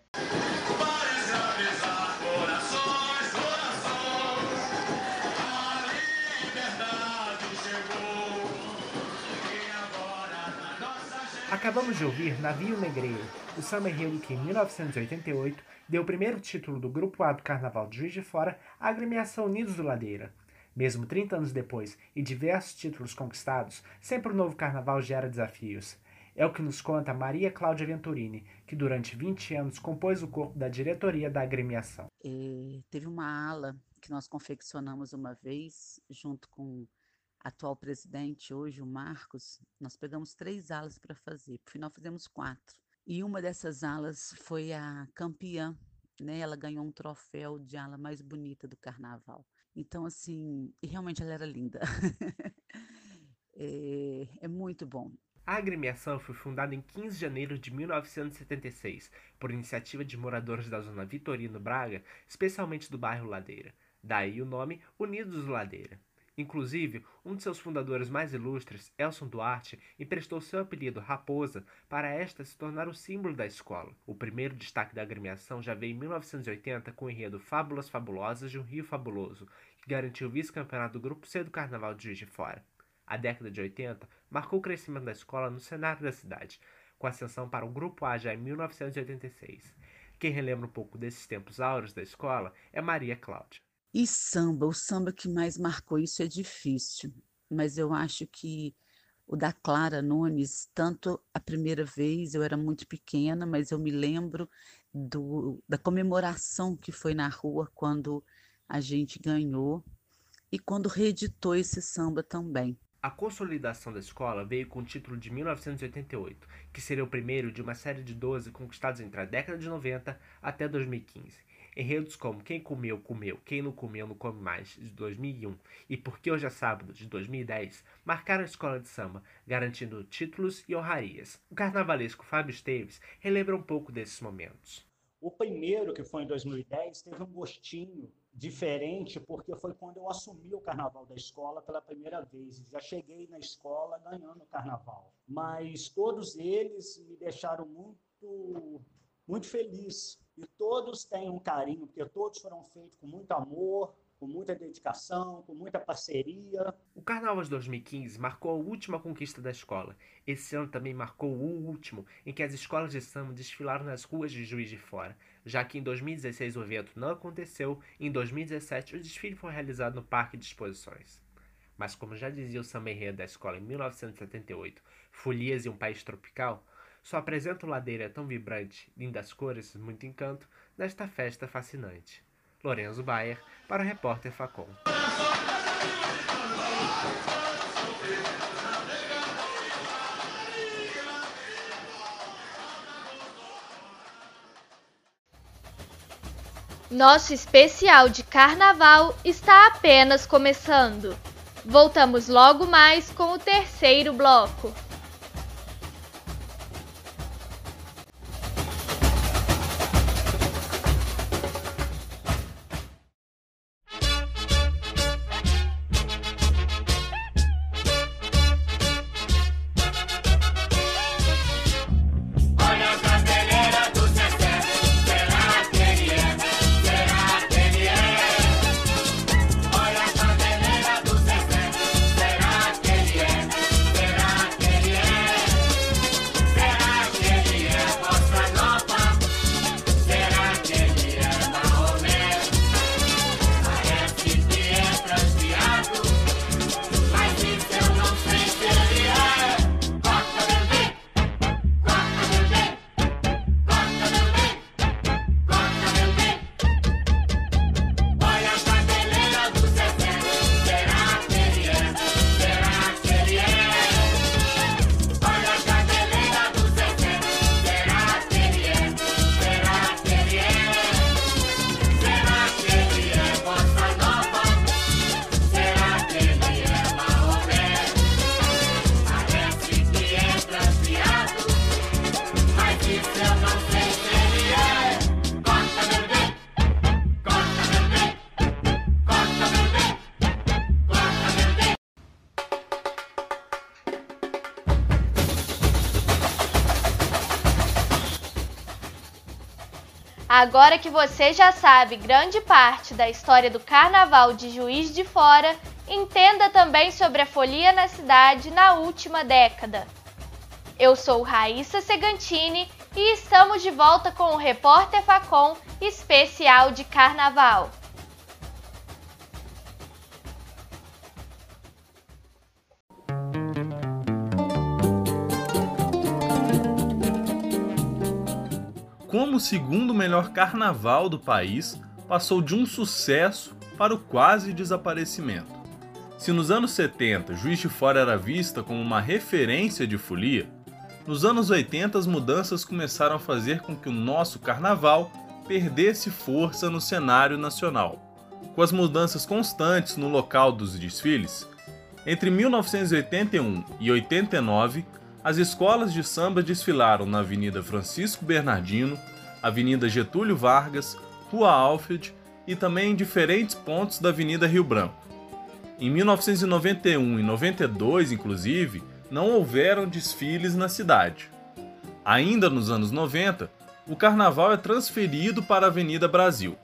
Acabamos de ouvir Navio Negreiro, o samba enredo que em 1988 deu o primeiro título do Grupo A do Carnaval de Juiz de Fora à agremiação Unidos do Ladeira. Mesmo 30 anos depois e diversos títulos conquistados, sempre o novo carnaval gera desafios. É o que nos conta Maria Cláudia Venturini, que durante 20 anos compôs o corpo da diretoria da agremiação. É, teve uma ala que nós confeccionamos uma vez, junto com atual presidente, hoje o Marcos, nós pegamos três alas para fazer, por final fizemos quatro. E uma dessas alas foi a campeã, né? Ela ganhou um troféu de ala mais bonita do carnaval. Então, assim, realmente ela era linda. é, é muito bom. A agremiação foi fundada em 15 de janeiro de 1976 por iniciativa de moradores da zona Vitorino Braga, especialmente do bairro Ladeira. Daí o nome Unidos Ladeira. Inclusive, um de seus fundadores mais ilustres, Elson Duarte, emprestou seu apelido Raposa para esta se tornar o símbolo da escola. O primeiro destaque da agremiação já veio em 1980 com o enredo Fábulas Fabulosas de um Rio Fabuloso, que garantiu o vice-campeonato do Grupo C do Carnaval de Juiz de Fora. A década de 80 marcou o crescimento da escola no cenário da cidade, com ascensão para o Grupo A já em 1986. Quem relembra um pouco desses tempos áureos da escola é Maria Cláudia. E samba, o samba que mais marcou isso é difícil, mas eu acho que o da Clara Nunes, tanto a primeira vez, eu era muito pequena, mas eu me lembro do, da comemoração que foi na rua quando a gente ganhou e quando reeditou esse samba também. A consolidação da escola veio com o título de 1988, que seria o primeiro de uma série de 12 conquistados entre a década de 90 até 2015 Enredos como Quem Comeu, Comeu, Quem Não Comeu, Não Come Mais, de 2001, e Porque Hoje é Sábado, de 2010, marcaram a escola de samba, garantindo títulos e honrarias. O carnavalesco Fábio Esteves relembra um pouco desses momentos. O primeiro, que foi em 2010, teve um gostinho diferente, porque foi quando eu assumi o carnaval da escola pela primeira vez. Já cheguei na escola ganhando o carnaval. Mas todos eles me deixaram muito, muito feliz. E todos têm um carinho, porque todos foram feitos com muito amor, com muita dedicação, com muita parceria. O Carnaval de 2015 marcou a última conquista da escola. Esse ano também marcou o último, em que as escolas de samba desfilaram nas ruas de Juiz de Fora, já que em 2016 o evento não aconteceu e em 2017 o desfile foi realizado no Parque de Exposições. Mas como já dizia o samba enredo da escola em 1978, Folias e um País Tropical, só apresenta o ladeira tão vibrante, lindas cores, muito encanto, nesta festa fascinante. Lorenzo Bayer, para o repórter Facom. Nosso especial de carnaval está apenas começando. Voltamos logo mais com o terceiro bloco. Agora que você já sabe grande parte da história do Carnaval de Juiz de Fora, entenda também sobre a folia na cidade na última década. Eu sou Raíssa Segantini e estamos de volta com o Repórter Facom especial de Carnaval. Como o segundo melhor carnaval do país passou de um sucesso para o quase desaparecimento. Se nos anos 70 Juiz de Fora era vista como uma referência de folia, nos anos 80 as mudanças começaram a fazer com que o nosso carnaval perdesse força no cenário nacional. Com as mudanças constantes no local dos desfiles, entre 1981 e 89, as escolas de samba desfilaram na Avenida Francisco Bernardino, Avenida Getúlio Vargas, Rua Alfred e também em diferentes pontos da Avenida Rio Branco. Em 1991 e 92, inclusive, não houveram desfiles na cidade. Ainda nos anos 90, o carnaval é transferido para a Avenida Brasil.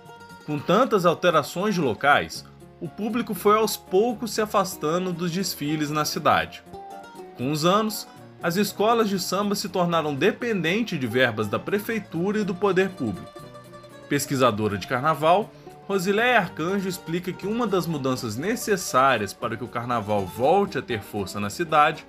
Com tantas alterações de locais, o público foi aos poucos se afastando dos desfiles na cidade. Com os anos, as escolas de samba se tornaram dependentes de verbas da prefeitura e do poder público. Pesquisadora de carnaval, Rosileia Arcanjo explica que uma das mudanças necessárias para que o carnaval volte a ter força na cidade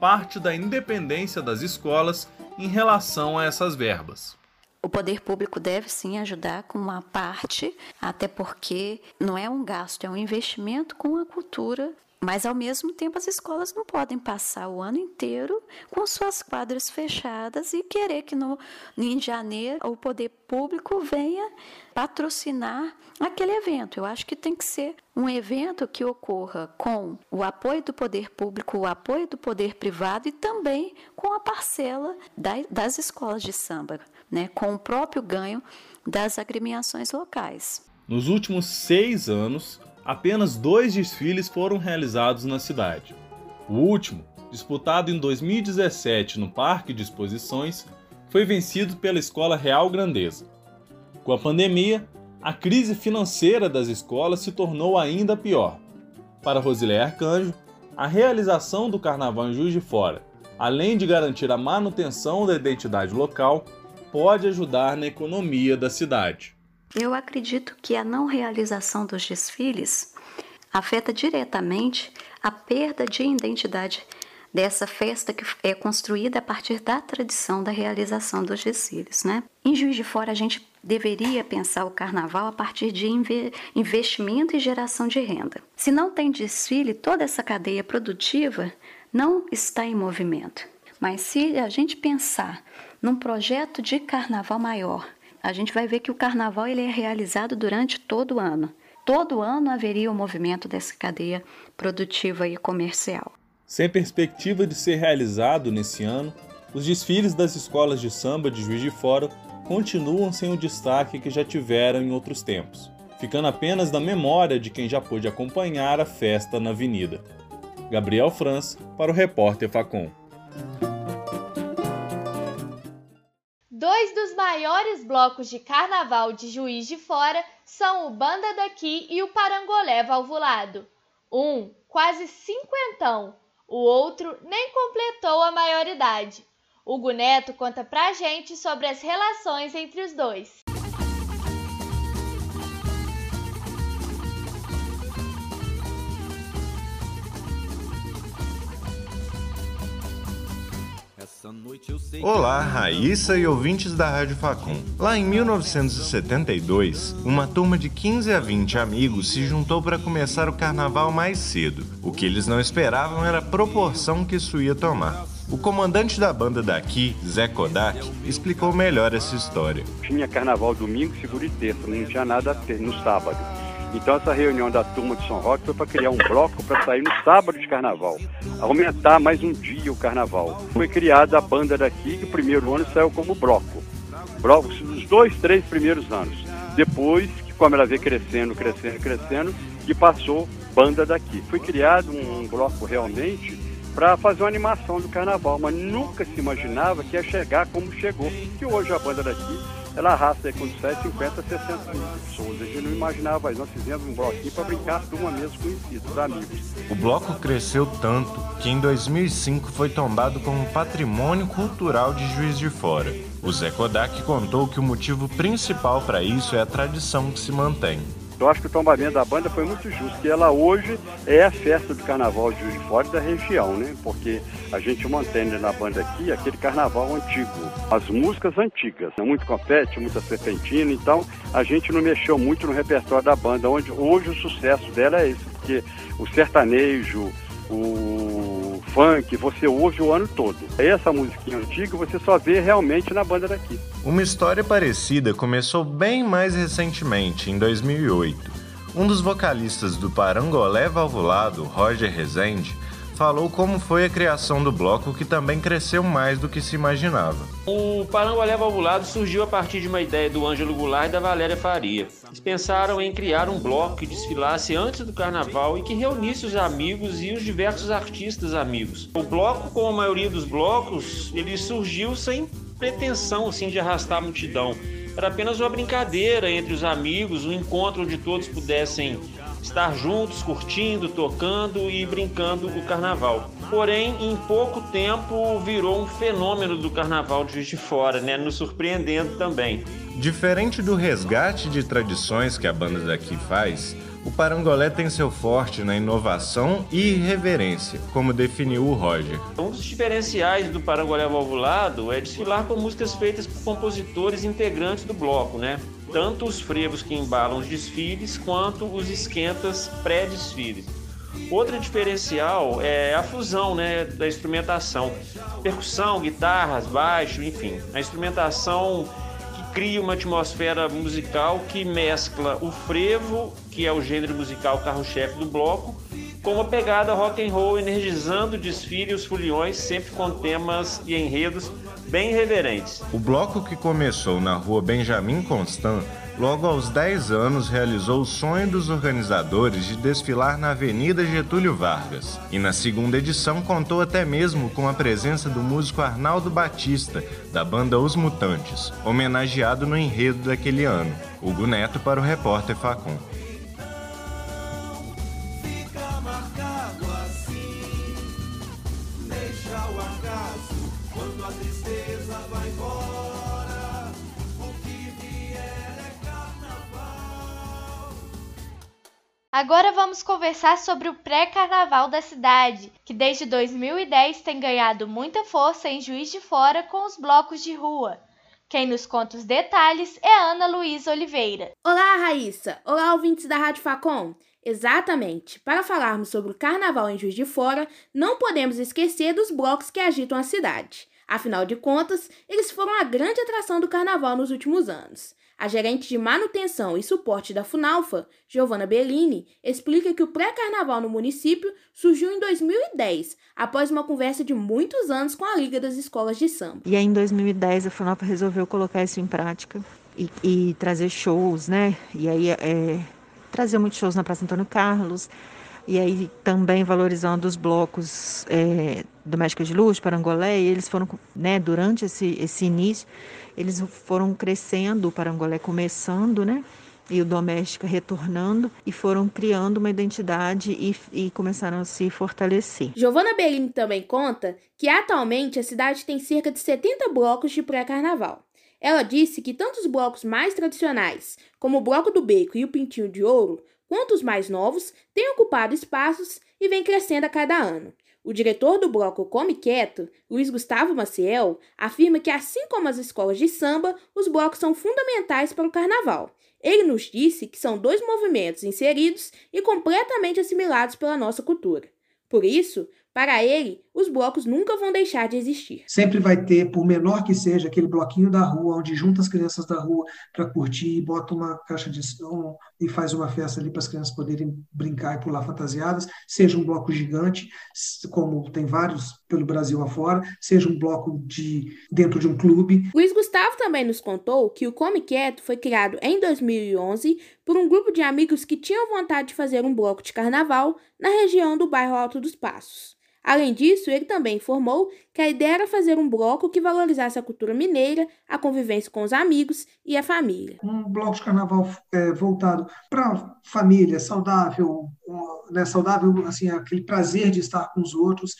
parte da independência das escolas em relação a essas verbas. O poder público deve sim ajudar com uma parte, até porque não é um gasto, é um investimento com a cultura Mas, ao mesmo tempo, as escolas não podem passar o ano inteiro com suas quadras fechadas e querer que no, em janeiro o poder público venha patrocinar aquele evento. Eu acho que tem que ser um evento que ocorra com o apoio do poder público, o apoio do poder privado e também com a parcela das escolas de samba, né, com o próprio ganho das agremiações locais. Nos últimos seis anos, apenas dois desfiles foram realizados na cidade. O último, disputado em 2017 no Parque de Exposições, foi vencido pela Escola Real Grandeza. Com a pandemia, a crise financeira das escolas se tornou ainda pior. Para Rosilé Arcanjo, a realização do Carnaval em Juiz de Fora, além de garantir a manutenção da identidade local, pode ajudar na economia da cidade. Eu acredito que a não realização dos desfiles afeta diretamente a perda de identidade dessa festa que é construída a partir da tradição da realização dos desfiles, né? Em Juiz de Fora a gente deveria pensar o carnaval a partir de investimento e geração de renda. Se não tem desfile, toda essa cadeia produtiva não está em movimento. Mas se a gente pensar num projeto de carnaval maior, a gente vai ver que o carnaval ele é realizado durante todo o ano. Todo ano haveria o um movimento dessa cadeia produtiva e comercial. Sem perspectiva de ser realizado nesse ano, os desfiles das escolas de samba de Juiz de Fora continuam sem o destaque que já tiveram em outros tempos, ficando apenas na memória de quem já pôde acompanhar a festa na avenida. Gabriel Franz para o repórter Facom. Dois dos maiores blocos de carnaval de Juiz de Fora são o Banda Daqui e o Parangolé Valvulado. Um, quase cinquentão, o outro nem completou a maioridade. Hugo Neto conta pra gente sobre as relações entre os dois. Olá, Raíssa e ouvintes da Rádio Facom. Lá em 1972, uma turma de 15 a 20 amigos se juntou para começar o carnaval mais cedo. O que eles não esperavam era a proporção que isso ia tomar. O comandante da banda daqui, Zé Kodak, explicou melhor essa história. Tinha carnaval domingo, segunda e terça, não tinha nada no sábado. Então essa reunião da turma de São Roque foi para criar um bloco para sair no sábado de carnaval, aumentar mais um dia o carnaval. Foi criada a banda daqui, que o primeiro ano saiu como bloco. Bloco nos dois, três primeiros anos. Depois, como ela veio crescendo, crescendo, crescendo, e passou banda daqui. Foi criado um bloco realmente para fazer uma animação do carnaval, mas nunca se imaginava que ia chegar como chegou. Que hoje a banda daqui ela arrasta com 7, 50, 60 mil pessoas. A gente não imaginava. Nós fizemos um bloquinho para brincar de uma mesmo conhecidos, amigos. O bloco cresceu tanto que em 2005 foi tombado como patrimônio cultural de Juiz de Fora. O Zé Kodak contou que o motivo principal para isso é a tradição que se mantém. Eu acho que o tombamento da banda foi muito justo, que ela hoje é a festa do carnaval de Juiz de Fora da região, né? Porque a gente mantém na banda aqui aquele carnaval antigo, as músicas antigas, muito confete, muita serpentina, então a gente não mexeu muito no repertório da banda, onde hoje o sucesso dela é esse, porque o sertanejo, o funk, você ouve o ano todo. Essa musiquinha antiga você só vê realmente na banda daqui. Uma história parecida começou bem mais recentemente, em 2008. Um dos vocalistas do Parangolé Valvulado, Roger Rezende, falou como foi a criação do bloco, que também cresceu mais do que se imaginava. O Parangolé Valvulado surgiu a partir de uma ideia do Ângelo Goulart e da Valéria Faria. Eles pensaram em criar um bloco que desfilasse antes do carnaval e que reunisse os amigos e os diversos artistas amigos. O bloco, como a maioria dos blocos, ele surgiu sem pretensão assim, de arrastar a multidão. Era apenas uma brincadeira entre os amigos, um encontro onde todos pudessem estar juntos, curtindo, tocando e brincando o carnaval. Porém, em pouco tempo virou um fenômeno do carnaval de Juiz de Fora, né? Nos surpreendendo também. Diferente do resgate de tradições que a banda daqui faz, o parangolé tem seu forte na inovação e irreverência, como definiu o Roger. Um dos diferenciais do parangolé valvulado é desfilar com músicas feitas por compositores integrantes do bloco, né? Tanto os frevos que embalam os desfiles quanto os esquentas pré-desfiles. Outra diferencial é a fusão né, da instrumentação. Percussão, guitarras, baixo, enfim. A instrumentação que cria uma atmosfera musical que mescla o frevo, que é o gênero musical carro-chefe do bloco, com uma pegada rock and roll energizando o desfile e os foliões, sempre com temas e enredos bem reverentes. O bloco que começou na rua Benjamin Constant, logo aos 10 anos realizou o sonho dos organizadores de desfilar na Avenida Getúlio Vargas. E na segunda edição contou até mesmo com a presença do músico Arnaldo Batista, da banda Os Mutantes, homenageado no enredo daquele ano. Hugo Neto para o repórter Facom. Agora vamos conversar sobre o pré-carnaval da cidade, que desde 2010 tem ganhado muita força em Juiz de Fora com os blocos de rua. Quem nos conta os detalhes é Ana Luísa Oliveira. Olá, Raíssa! Olá, ouvintes da Rádio Facom! Exatamente! Para falarmos sobre o carnaval em Juiz de Fora, não podemos esquecer dos blocos que agitam a cidade. Afinal de contas, eles foram a grande atração do carnaval nos últimos anos. A gerente de manutenção e suporte da Funalfa, Giovanna Bellini, explica que o pré-carnaval no município surgiu em 2010, após uma conversa de muitos anos com a Liga das Escolas de Samba. E aí, em 2010, a Funalfa resolveu colocar isso em prática e, e trazer shows, né? E aí, é, trazer muitos shows na Praça Antônio Carlos, e aí também valorizando os blocos é, domésticos de luxo, Parangolé, e eles foram, né, durante esse, esse início, eles foram crescendo, o Parangolé começando, né, e o Doméstica retornando e foram criando uma identidade e, e começaram a se fortalecer. Giovanna Bellini também conta que atualmente a cidade tem cerca de 70 blocos de pré-carnaval. Ela disse que tanto os blocos mais tradicionais, como o Bloco do Beco e o Pintinho de Ouro, quanto os mais novos, têm ocupado espaços e vem crescendo a cada ano. O diretor do bloco Come Quieto, Luiz Gustavo Maciel, afirma que, assim como as escolas de samba, os blocos são fundamentais para o carnaval. Ele nos disse que são dois movimentos inseridos e completamente assimilados pela nossa cultura. Por isso, para ele, os blocos nunca vão deixar de existir. Sempre vai ter, por menor que seja, aquele bloquinho da rua, onde junta as crianças da rua para curtir, bota uma caixa de som e faz uma festa ali para as crianças poderem brincar e pular fantasiadas, seja um bloco gigante, como tem vários pelo Brasil afora, seja um bloco de dentro de um clube. Luiz Gustavo também nos contou que o Come Quieto foi criado em 2011 por um grupo de amigos que tinham vontade de fazer um bloco de carnaval na região do bairro Alto dos Passos. Além disso, ele também informou que a ideia era fazer um bloco que valorizasse a cultura mineira, a convivência com os amigos e a família. Um bloco de carnaval é, voltado para família, saudável, né, saudável, assim, aquele prazer de estar com os outros,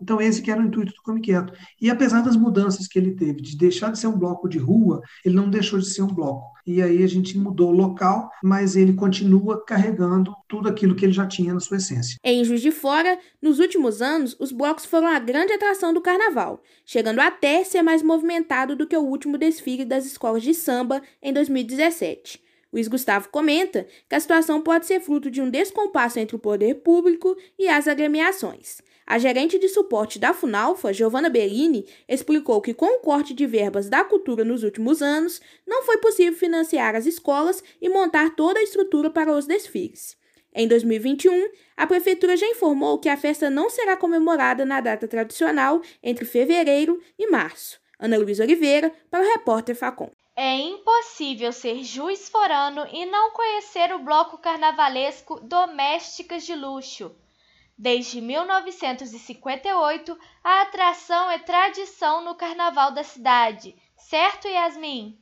então, esse que era o intuito do Come Quieto. E apesar das mudanças que ele teve, de deixar de ser um bloco de rua, ele não deixou de ser um bloco. E aí a gente mudou o local, mas ele continua carregando tudo aquilo que ele já tinha na sua essência. Em Juiz de Fora, nos últimos anos, os blocos foram a grande atração do carnaval, chegando até ser mais movimentado do que o último desfile das escolas de samba em 2017. Luiz Gustavo comenta que a situação pode ser fruto de um descompasso entre o poder público e as agremiações. A gerente de suporte da Funalfa, Giovanna Bellini, explicou que com o corte de verbas da cultura nos últimos anos, não foi possível financiar as escolas e montar toda a estrutura para os desfiles. Em 2021, a prefeitura já informou que a festa não será comemorada na data tradicional entre fevereiro e março. Ana Luísa Oliveira, para o repórter Facom. É impossível ser juiz forano e não conhecer o bloco carnavalesco Domésticas de Luxo. Desde 1958, a atração é tradição no carnaval da cidade, certo, Yasmin?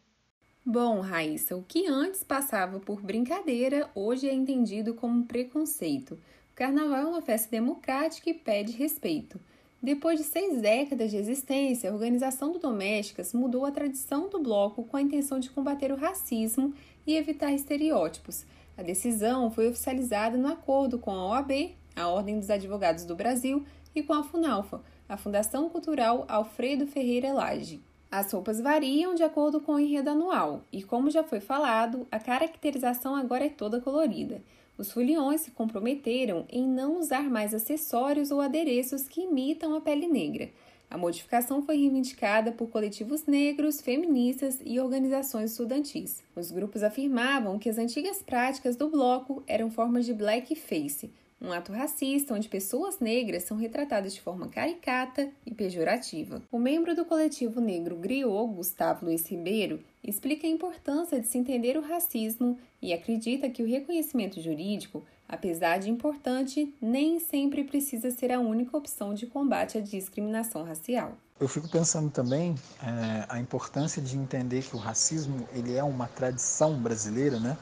Bom, Raíssa, o que antes passava por brincadeira, hoje é entendido como preconceito. O carnaval é uma festa democrática e pede respeito. Depois de seis décadas de existência, a organização do Domésticas mudou a tradição do bloco com a intenção de combater o racismo e evitar estereótipos. A decisão foi oficializada no acordo com a OAB, a Ordem dos Advogados do Brasil, e com a FUNALFA, a Fundação Cultural Alfredo Ferreira Lage. As roupas variam de acordo com o enredo anual, e como já foi falado, a caracterização agora é toda colorida. Os foliões se comprometeram em não usar mais acessórios ou adereços que imitam a pele negra. A modificação foi reivindicada por coletivos negros, feministas e organizações estudantis. Os grupos afirmavam que as antigas práticas do bloco eram formas de blackface, um ato racista onde pessoas negras são retratadas de forma caricata e pejorativa. O membro do coletivo negro Griot, Gustavo Luiz Ribeiro, explica a importância de se entender o racismo e acredita que o reconhecimento jurídico, apesar de importante, nem sempre precisa ser a única opção de combate à discriminação racial. Eu fico pensando também é, a importância de entender que o racismo ele é uma tradição brasileira, né?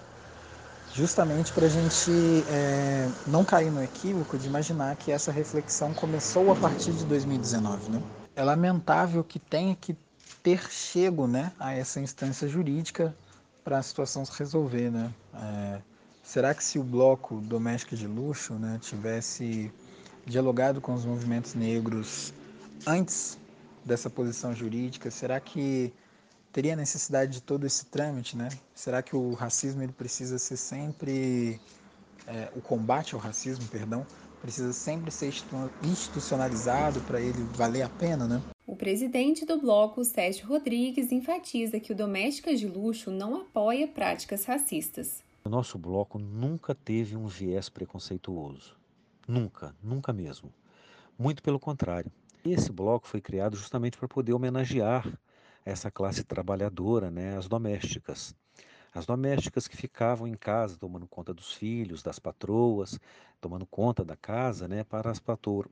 Justamente para a gente é, não cair no equívoco de imaginar que essa reflexão começou a partir de 2019. Né? É lamentável que tenha que ter chego né, a essa instância jurídica para a situação se resolver. Né? É, será que se o bloco doméstico de luxo né, tivesse dialogado com os movimentos negros antes dessa posição jurídica, será que teria necessidade de todo esse trâmite, né? Será que o racismo ele precisa ser sempre é, o combate ao racismo, perdão, precisa sempre ser institucionalizado para ele valer a pena, né? O presidente do bloco, Sérgio Rodrigues, enfatiza que o Domésticas de Luxo não apoia práticas racistas. O nosso bloco nunca teve um viés preconceituoso. Nunca, nunca mesmo. Muito pelo contrário. Esse bloco foi criado justamente para poder homenagear essa classe trabalhadora, né, as domésticas. As domésticas que ficavam em casa tomando conta dos filhos, das patroas, tomando conta da casa, né, para as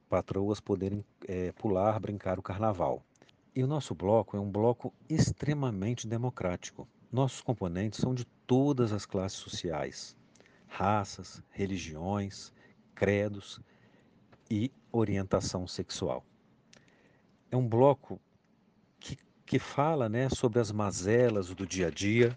patroas poderem é, pular, brincar o carnaval. E o nosso bloco é um bloco extremamente democrático. Nossos componentes são de todas as classes sociais, raças, religiões, credos e orientação sexual. É um bloco que fala né, sobre as mazelas do dia a dia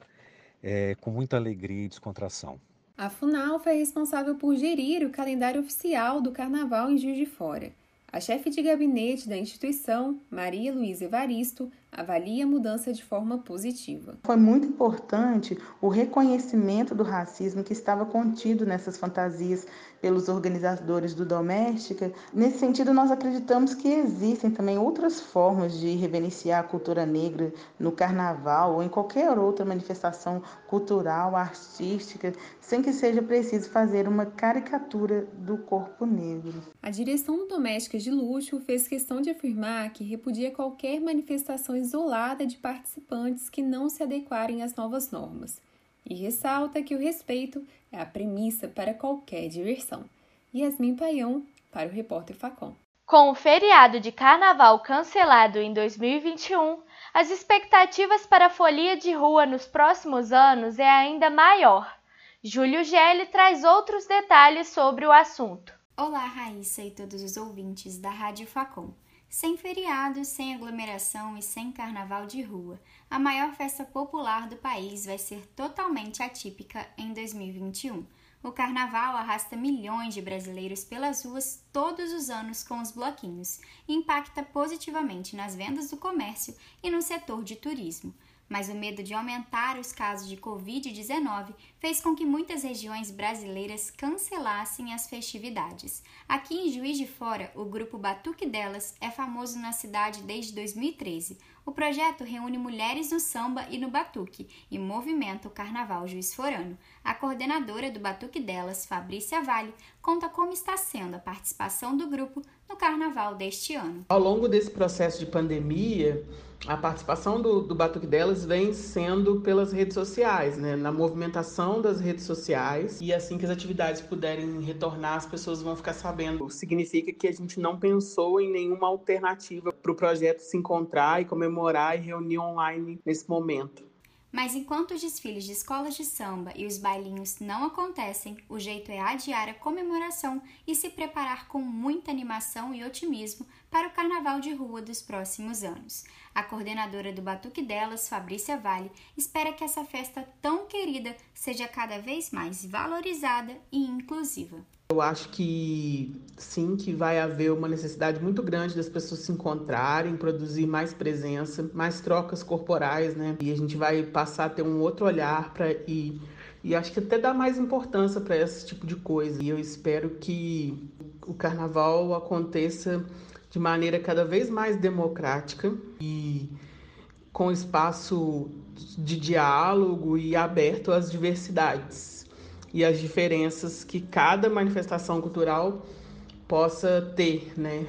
é, com muita alegria e descontração. A FUNAL foi responsável por gerir o calendário oficial do Carnaval em Juiz de Fora. A chefe de gabinete da instituição, Maria Luísa Evaristo, avalia a mudança de forma positiva. Foi muito importante o reconhecimento do racismo que estava contido nessas fantasias pelos organizadores do Doméstica. Nesse sentido, nós acreditamos que existem também outras formas de reverenciar a cultura negra no carnaval ou em qualquer outra manifestação cultural, artística, sem que seja preciso fazer uma caricatura do corpo negro. A direção do Doméstica de Luxo fez questão de afirmar que repudia qualquer manifestação isolada de participantes que não se adequarem às novas normas e ressalta que o respeito é a premissa para qualquer diversão. Yasmin Paião, para o repórter Facom. Com o feriado de carnaval cancelado em 2021, as expectativas para a folia de rua nos próximos anos é ainda maior. Júlio Gelli traz outros detalhes sobre o assunto. Olá, Raíssa e todos os ouvintes da Rádio Facom. Sem feriados, sem aglomeração e sem carnaval de rua, a maior festa popular do país vai ser totalmente atípica em 2021. O carnaval arrasta milhões de brasileiros pelas ruas todos os anos com os bloquinhos e impacta positivamente nas vendas do comércio e no setor de turismo mas o medo de aumentar os casos de Covid-19 fez com que muitas regiões brasileiras cancelassem as festividades. Aqui em Juiz de Fora, o grupo Batuque Delas é famoso na cidade desde 2013. O projeto reúne mulheres no samba e no batuque e movimenta o carnaval juiz forano. A coordenadora do Batuque Delas, Fabrícia Vale, conta como está sendo a participação do grupo no carnaval deste ano. Ao longo desse processo de pandemia, a participação do, do Batuque Delas vem sendo pelas redes sociais, né? na movimentação das redes sociais. E assim que as atividades puderem retornar, as pessoas vão ficar sabendo. Significa que a gente não pensou em nenhuma alternativa para o projeto se encontrar e comemorar e reunir online nesse momento. Mas enquanto os desfiles de escolas de samba e os bailinhos não acontecem, o jeito é adiar a comemoração e se preparar com muita animação e otimismo para o carnaval de rua dos próximos anos. A coordenadora do Batuque Delas, Fabrícia Vale, espera que essa festa tão querida seja cada vez mais valorizada e inclusiva. Eu acho que sim, que vai haver uma necessidade muito grande das pessoas se encontrarem, produzir mais presença, mais trocas corporais, né? E a gente vai passar a ter um outro olhar para ir e acho que até dá mais importância para esse tipo de coisa. E eu espero que o carnaval aconteça de maneira cada vez mais democrática e com espaço de diálogo e aberto às diversidades e às diferenças que cada manifestação cultural possa ter, né?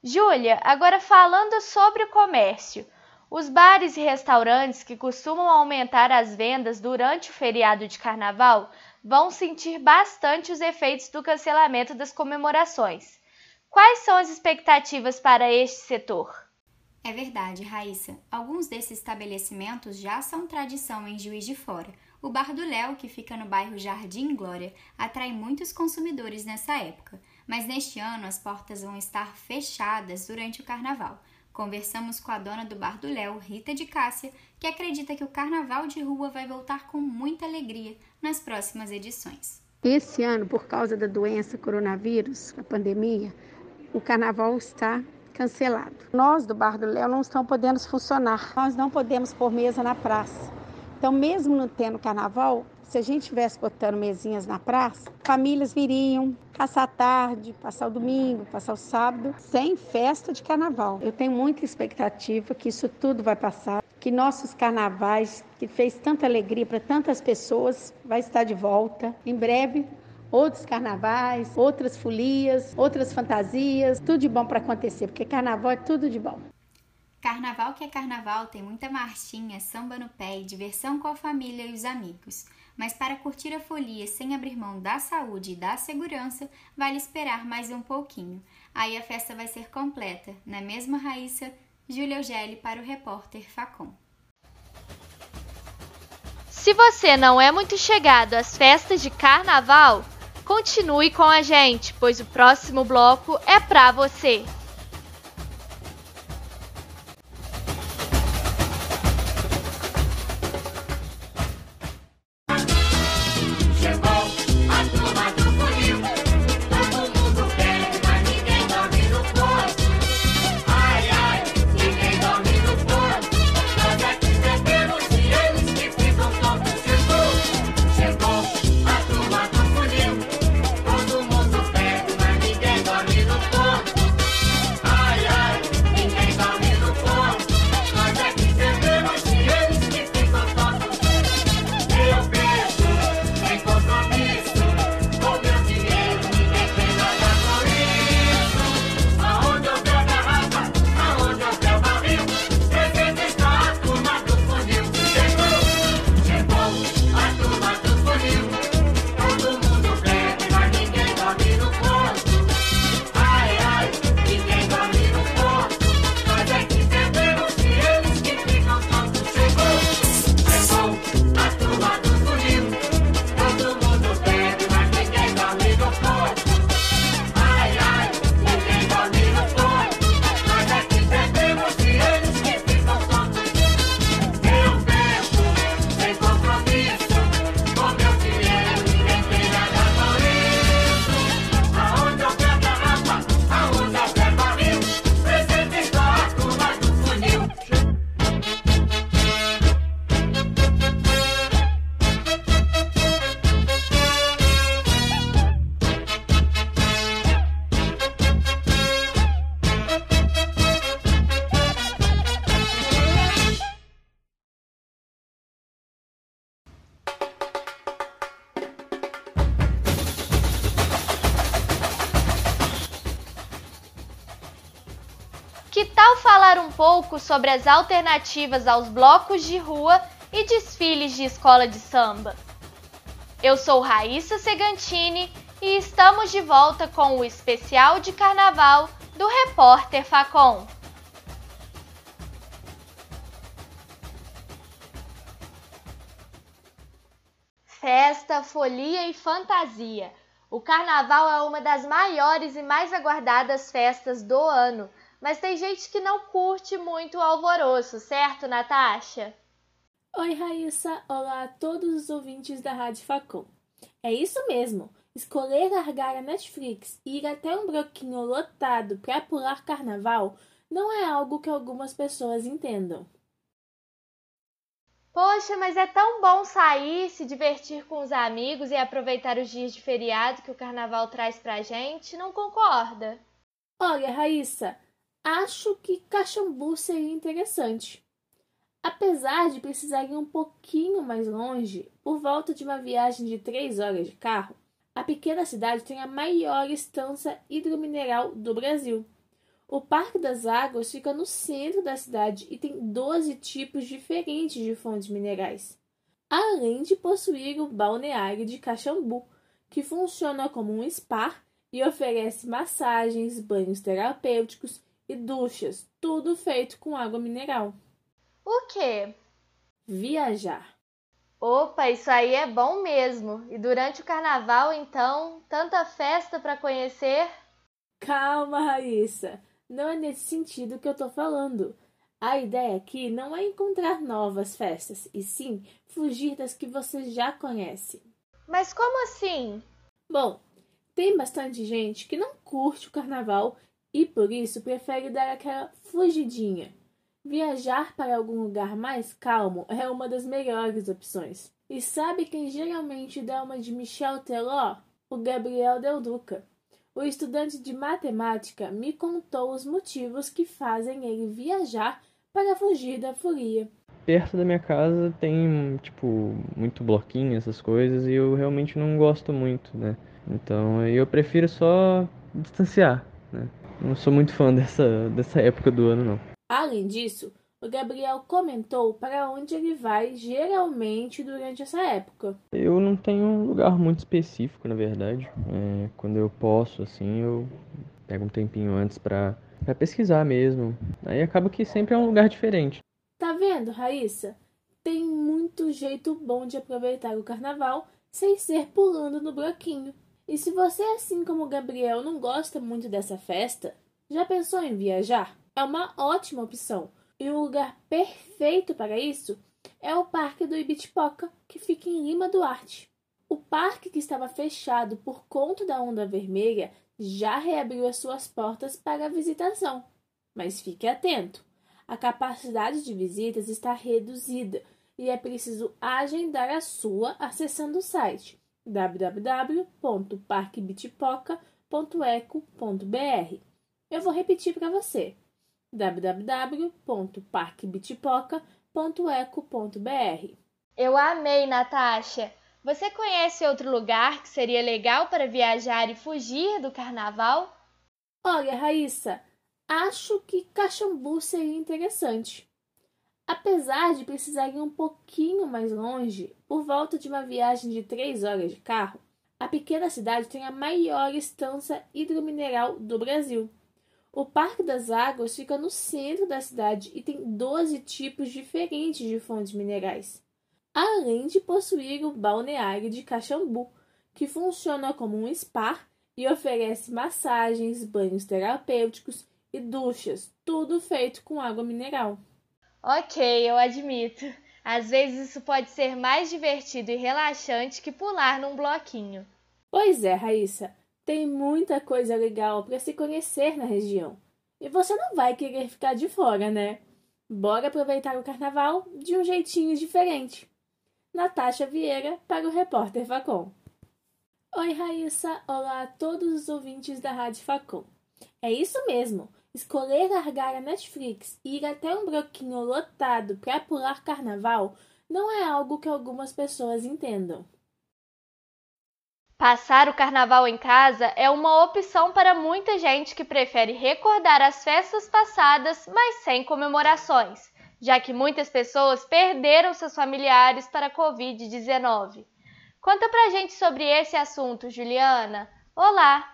Júlia, agora falando sobre o comércio. Os bares e restaurantes que costumam aumentar as vendas durante o feriado de carnaval vão sentir bastante os efeitos do cancelamento das comemorações. Quais são as expectativas para este setor? É verdade, Raíssa. Alguns desses estabelecimentos já são tradição em Juiz de Fora. O Bar do Léo, que fica no bairro Jardim Glória, atrai muitos consumidores nessa época. Mas neste ano as portas vão estar fechadas durante o carnaval. Conversamos com a dona do Bar do Léo, Rita de Cássia, que acredita que o carnaval de rua vai voltar com muita alegria nas próximas edições. Esse ano, por causa da doença coronavírus, a pandemia, o carnaval está cancelado. Nós do Bar do Léo não estamos podendo funcionar. Nós não podemos pôr mesa na praça. Então, mesmo não tendo carnaval, se a gente estivesse botando mesinhas na praça, famílias viriam passar a tarde, passar o domingo, passar o sábado, sem festa de carnaval. Eu tenho muita expectativa que isso tudo vai passar, que nossos carnavais, que fez tanta alegria para tantas pessoas, vai estar de volta. Em breve, outros carnavais, outras folias, outras fantasias, tudo de bom para acontecer, porque carnaval é tudo de bom. Carnaval que é carnaval tem muita marchinha, samba no pé e diversão com a família e os amigos. Mas para curtir a folia sem abrir mão da saúde e da segurança, vale esperar mais um pouquinho. Aí a festa vai ser completa, na mesma Raíssa, Júlia Eugeli para o repórter Facom. Se você não é muito chegado às festas de carnaval, continue com a gente, pois o próximo bloco é para você. Sobre as alternativas aos blocos de rua e desfiles de escola de samba? Eu sou Raíssa Segantini e estamos de volta com o especial de carnaval do repórter Facom. Festa, folia e fantasia. O carnaval é uma das maiores e mais aguardadas festas do ano mas tem gente que não curte muito o alvoroço, certo, Natasha? Oi, Raíssa. Olá a todos os ouvintes da Rádio Facom. É isso mesmo. Escolher largar a Netflix e ir até um bloquinho lotado para pular carnaval não é algo que algumas pessoas entendam. Poxa, mas é tão bom sair, se divertir com os amigos e aproveitar os dias de feriado que o carnaval traz pra gente, não concorda? Olha, Raíssa, acho que Caxambu seria interessante. Apesar de precisar ir um pouquinho mais longe, por volta de uma viagem de três horas de carro, a pequena cidade tem a maior estância hidromineral do Brasil. O Parque das Águas fica no centro da cidade e tem 12 tipos diferentes de fontes minerais, além de possuir o balneário de Caxambu, que funciona como um spa e oferece massagens, banhos terapêuticos e duchas, tudo feito com água mineral. O quê? Viajar. Opa, isso aí é bom mesmo. E durante o carnaval, então, tanta festa para conhecer? Calma, Raíssa. Não é nesse sentido que eu tô falando. A ideia aqui não é encontrar novas festas, e sim fugir das que você já conhece. Mas como assim? Bom, tem bastante gente que não curte o carnaval e por isso prefere dar aquela fugidinha. Viajar para algum lugar mais calmo é uma das melhores opções. E sabe quem geralmente dá uma de Michel Teló? O Gabriel Del Duca. O estudante de matemática me contou os motivos que fazem ele viajar para fugir da folia. Perto da minha casa tem, tipo, muito bloquinho, essas coisas, e eu realmente não gosto muito, né? Então eu prefiro só distanciar, né? Não sou muito fã dessa, dessa época do ano, não. Além disso, o Gabriel comentou para onde ele vai geralmente durante essa época. Eu não tenho um lugar muito específico, na verdade. É, quando eu posso, assim, eu pego um tempinho antes para pesquisar mesmo. Aí acaba que sempre é um lugar diferente. Tá vendo, Raíssa? Tem muito jeito bom de aproveitar o carnaval sem ser pulando no bloquinho. E se você, assim como Gabriel, não gosta muito dessa festa, já pensou em viajar? é uma ótima opção. E o lugar perfeito para isso é o Parque do Ibitipoca, que fica em Lima Duarte. O parque que estava fechado por conta da onda vermelha já reabriu as suas portas para a visitação. Mas fique atento, a capacidade de visitas está reduzida e é preciso agendar a sua acessando o site www.parquebitipoca.eco.br. Eu vou repetir para você www.parquebitipoca.eco.br. Eu amei, Natasha! Você conhece outro lugar que seria legal para viajar e fugir do carnaval? Olha, Raíssa, acho que Caxambu seria interessante. Apesar de precisar ir um pouquinho mais longe, por volta de uma viagem de três horas de carro, a pequena cidade tem a maior estância hidromineral do Brasil. O Parque das Águas fica no centro da cidade e tem 12 tipos diferentes de fontes minerais, além de possuir o balneário de Caxambu, que funciona como um spa e oferece massagens, banhos terapêuticos e duchas, tudo feito com água mineral. Ok, eu admito. Às vezes isso pode ser mais divertido e relaxante que pular num bloquinho. Pois é, Raíssa. Tem muita coisa legal para se conhecer na região. E você não vai querer ficar de fora, né? Bora aproveitar o carnaval de um jeitinho diferente. Natasha Vieira para o repórter Facom. Oi, Raíssa. Olá a todos os ouvintes da Rádio Facom. É isso mesmo. Escolher largar a Netflix e ir até um bloquinho lotado para pular carnaval não é algo que algumas pessoas entendam. Passar o carnaval em casa é uma opção para muita gente que prefere recordar as festas passadas, mas sem comemorações, já que muitas pessoas perderam seus familiares para a Covid-19. Conta pra gente sobre esse assunto, Juliana. Olá!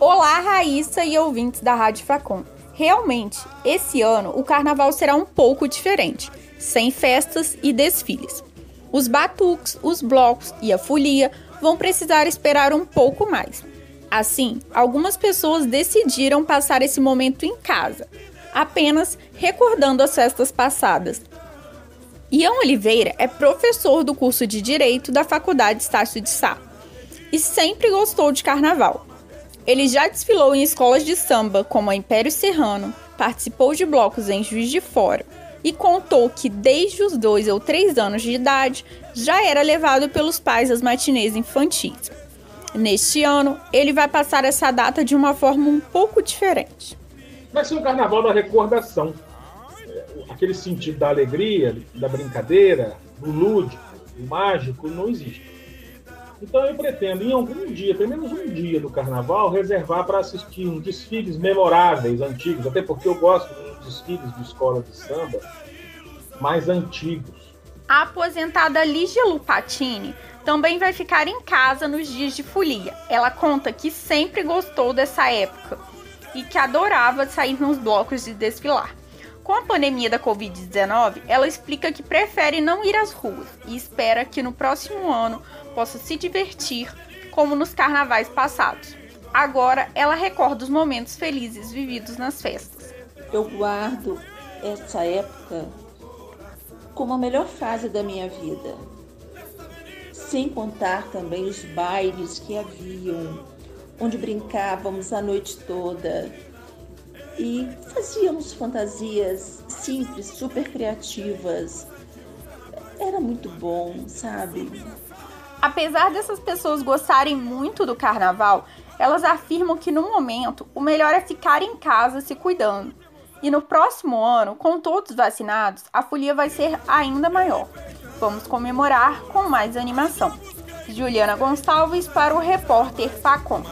Olá, Raíssa e ouvintes da Rádio Facom. Realmente, esse ano o carnaval será um pouco diferente, sem festas e desfiles. Os batuques, os blocos e a folia vão precisar esperar um pouco mais. Assim, algumas pessoas decidiram passar esse momento em casa, apenas recordando as festas passadas. Ian Oliveira é professor do curso de Direito da Faculdade Estácio de Sá e sempre gostou de carnaval. Ele já desfilou em escolas de samba como a Império Serrano, participou de blocos em Juiz de Fora e contou que desde os dois ou três anos de idade já era levado pelos pais às matinês infantis. Neste ano, ele vai passar essa data de uma forma um pouco diferente. Vai ser um carnaval da recordação. É, aquele sentido da alegria, da brincadeira, do lúdico, do mágico, não existe. Então eu pretendo, em algum dia, pelo menos um dia do carnaval, reservar para assistir um desfiles memoráveis, antigos, até porque eu gosto dos desfiles de escola de samba mais antigos. A aposentada Lígia Lupatini também vai ficar em casa nos dias de folia. Ela conta que sempre gostou dessa época e que adorava sair nos blocos de desfilar. Com a pandemia da Covid-19, ela explica que prefere não ir às ruas e espera que no próximo ano possa se divertir como nos carnavais passados. Agora ela recorda os momentos felizes vividos nas festas. Eu guardo essa época como a melhor fase da minha vida. Sem contar também os bailes que haviam, onde brincávamos a noite toda e fazíamos fantasias simples, super criativas. Era muito bom, sabe? Apesar dessas pessoas gostarem muito do carnaval, elas afirmam que no momento o melhor é ficar em casa se cuidando. E no próximo ano, com todos vacinados, a folia vai ser ainda maior. Vamos comemorar com mais animação. Juliana Gonçalves para o repórter Facom.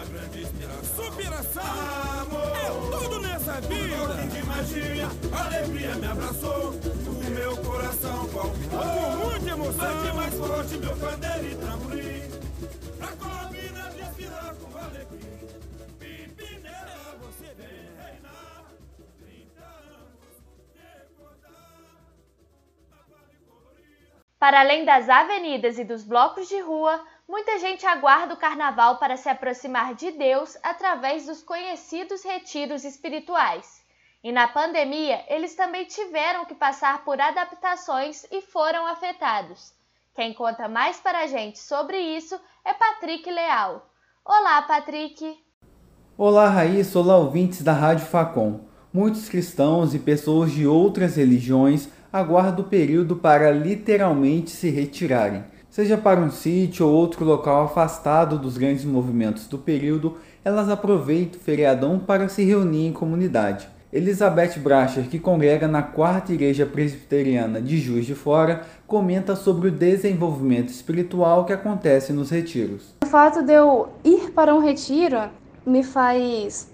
me meu pandeiro. Pra desfilar com alegria. Você vem reinar. 30 anos, Para além das avenidas e dos blocos de rua, muita gente aguarda o carnaval para se aproximar de Deus através dos conhecidos retiros espirituais. E na pandemia, eles também tiveram que passar por adaptações e foram afetados. Quem conta mais para a gente sobre isso é Patrick Leal. Olá, Patrick! Olá, Raíssa, olá, ouvintes da Rádio Facom. Muitos cristãos e pessoas de outras religiões aguardam o período para literalmente se retirarem. Seja para um sítio ou outro local afastado dos grandes movimentos do período, elas aproveitam o feriadão para se reunir em comunidade. Elizabeth Bracher, que congrega na quarta igreja presbiteriana de Juiz de Fora, comenta sobre o desenvolvimento espiritual que acontece nos retiros. O fato de eu ir para um retiro me faz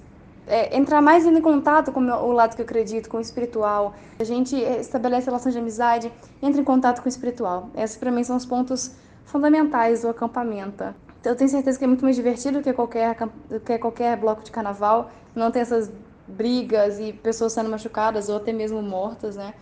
é, entrar mais em contato com o lado que eu acredito, com o espiritual. A gente estabelece relações de amizade, entra em contato com o espiritual. Esses para mim são os pontos fundamentais do acampamento. Eu tenho certeza que é muito mais divertido que qualquer, que qualquer bloco de carnaval. Não tem essas brigas e pessoas sendo machucadas ou até mesmo mortas, né?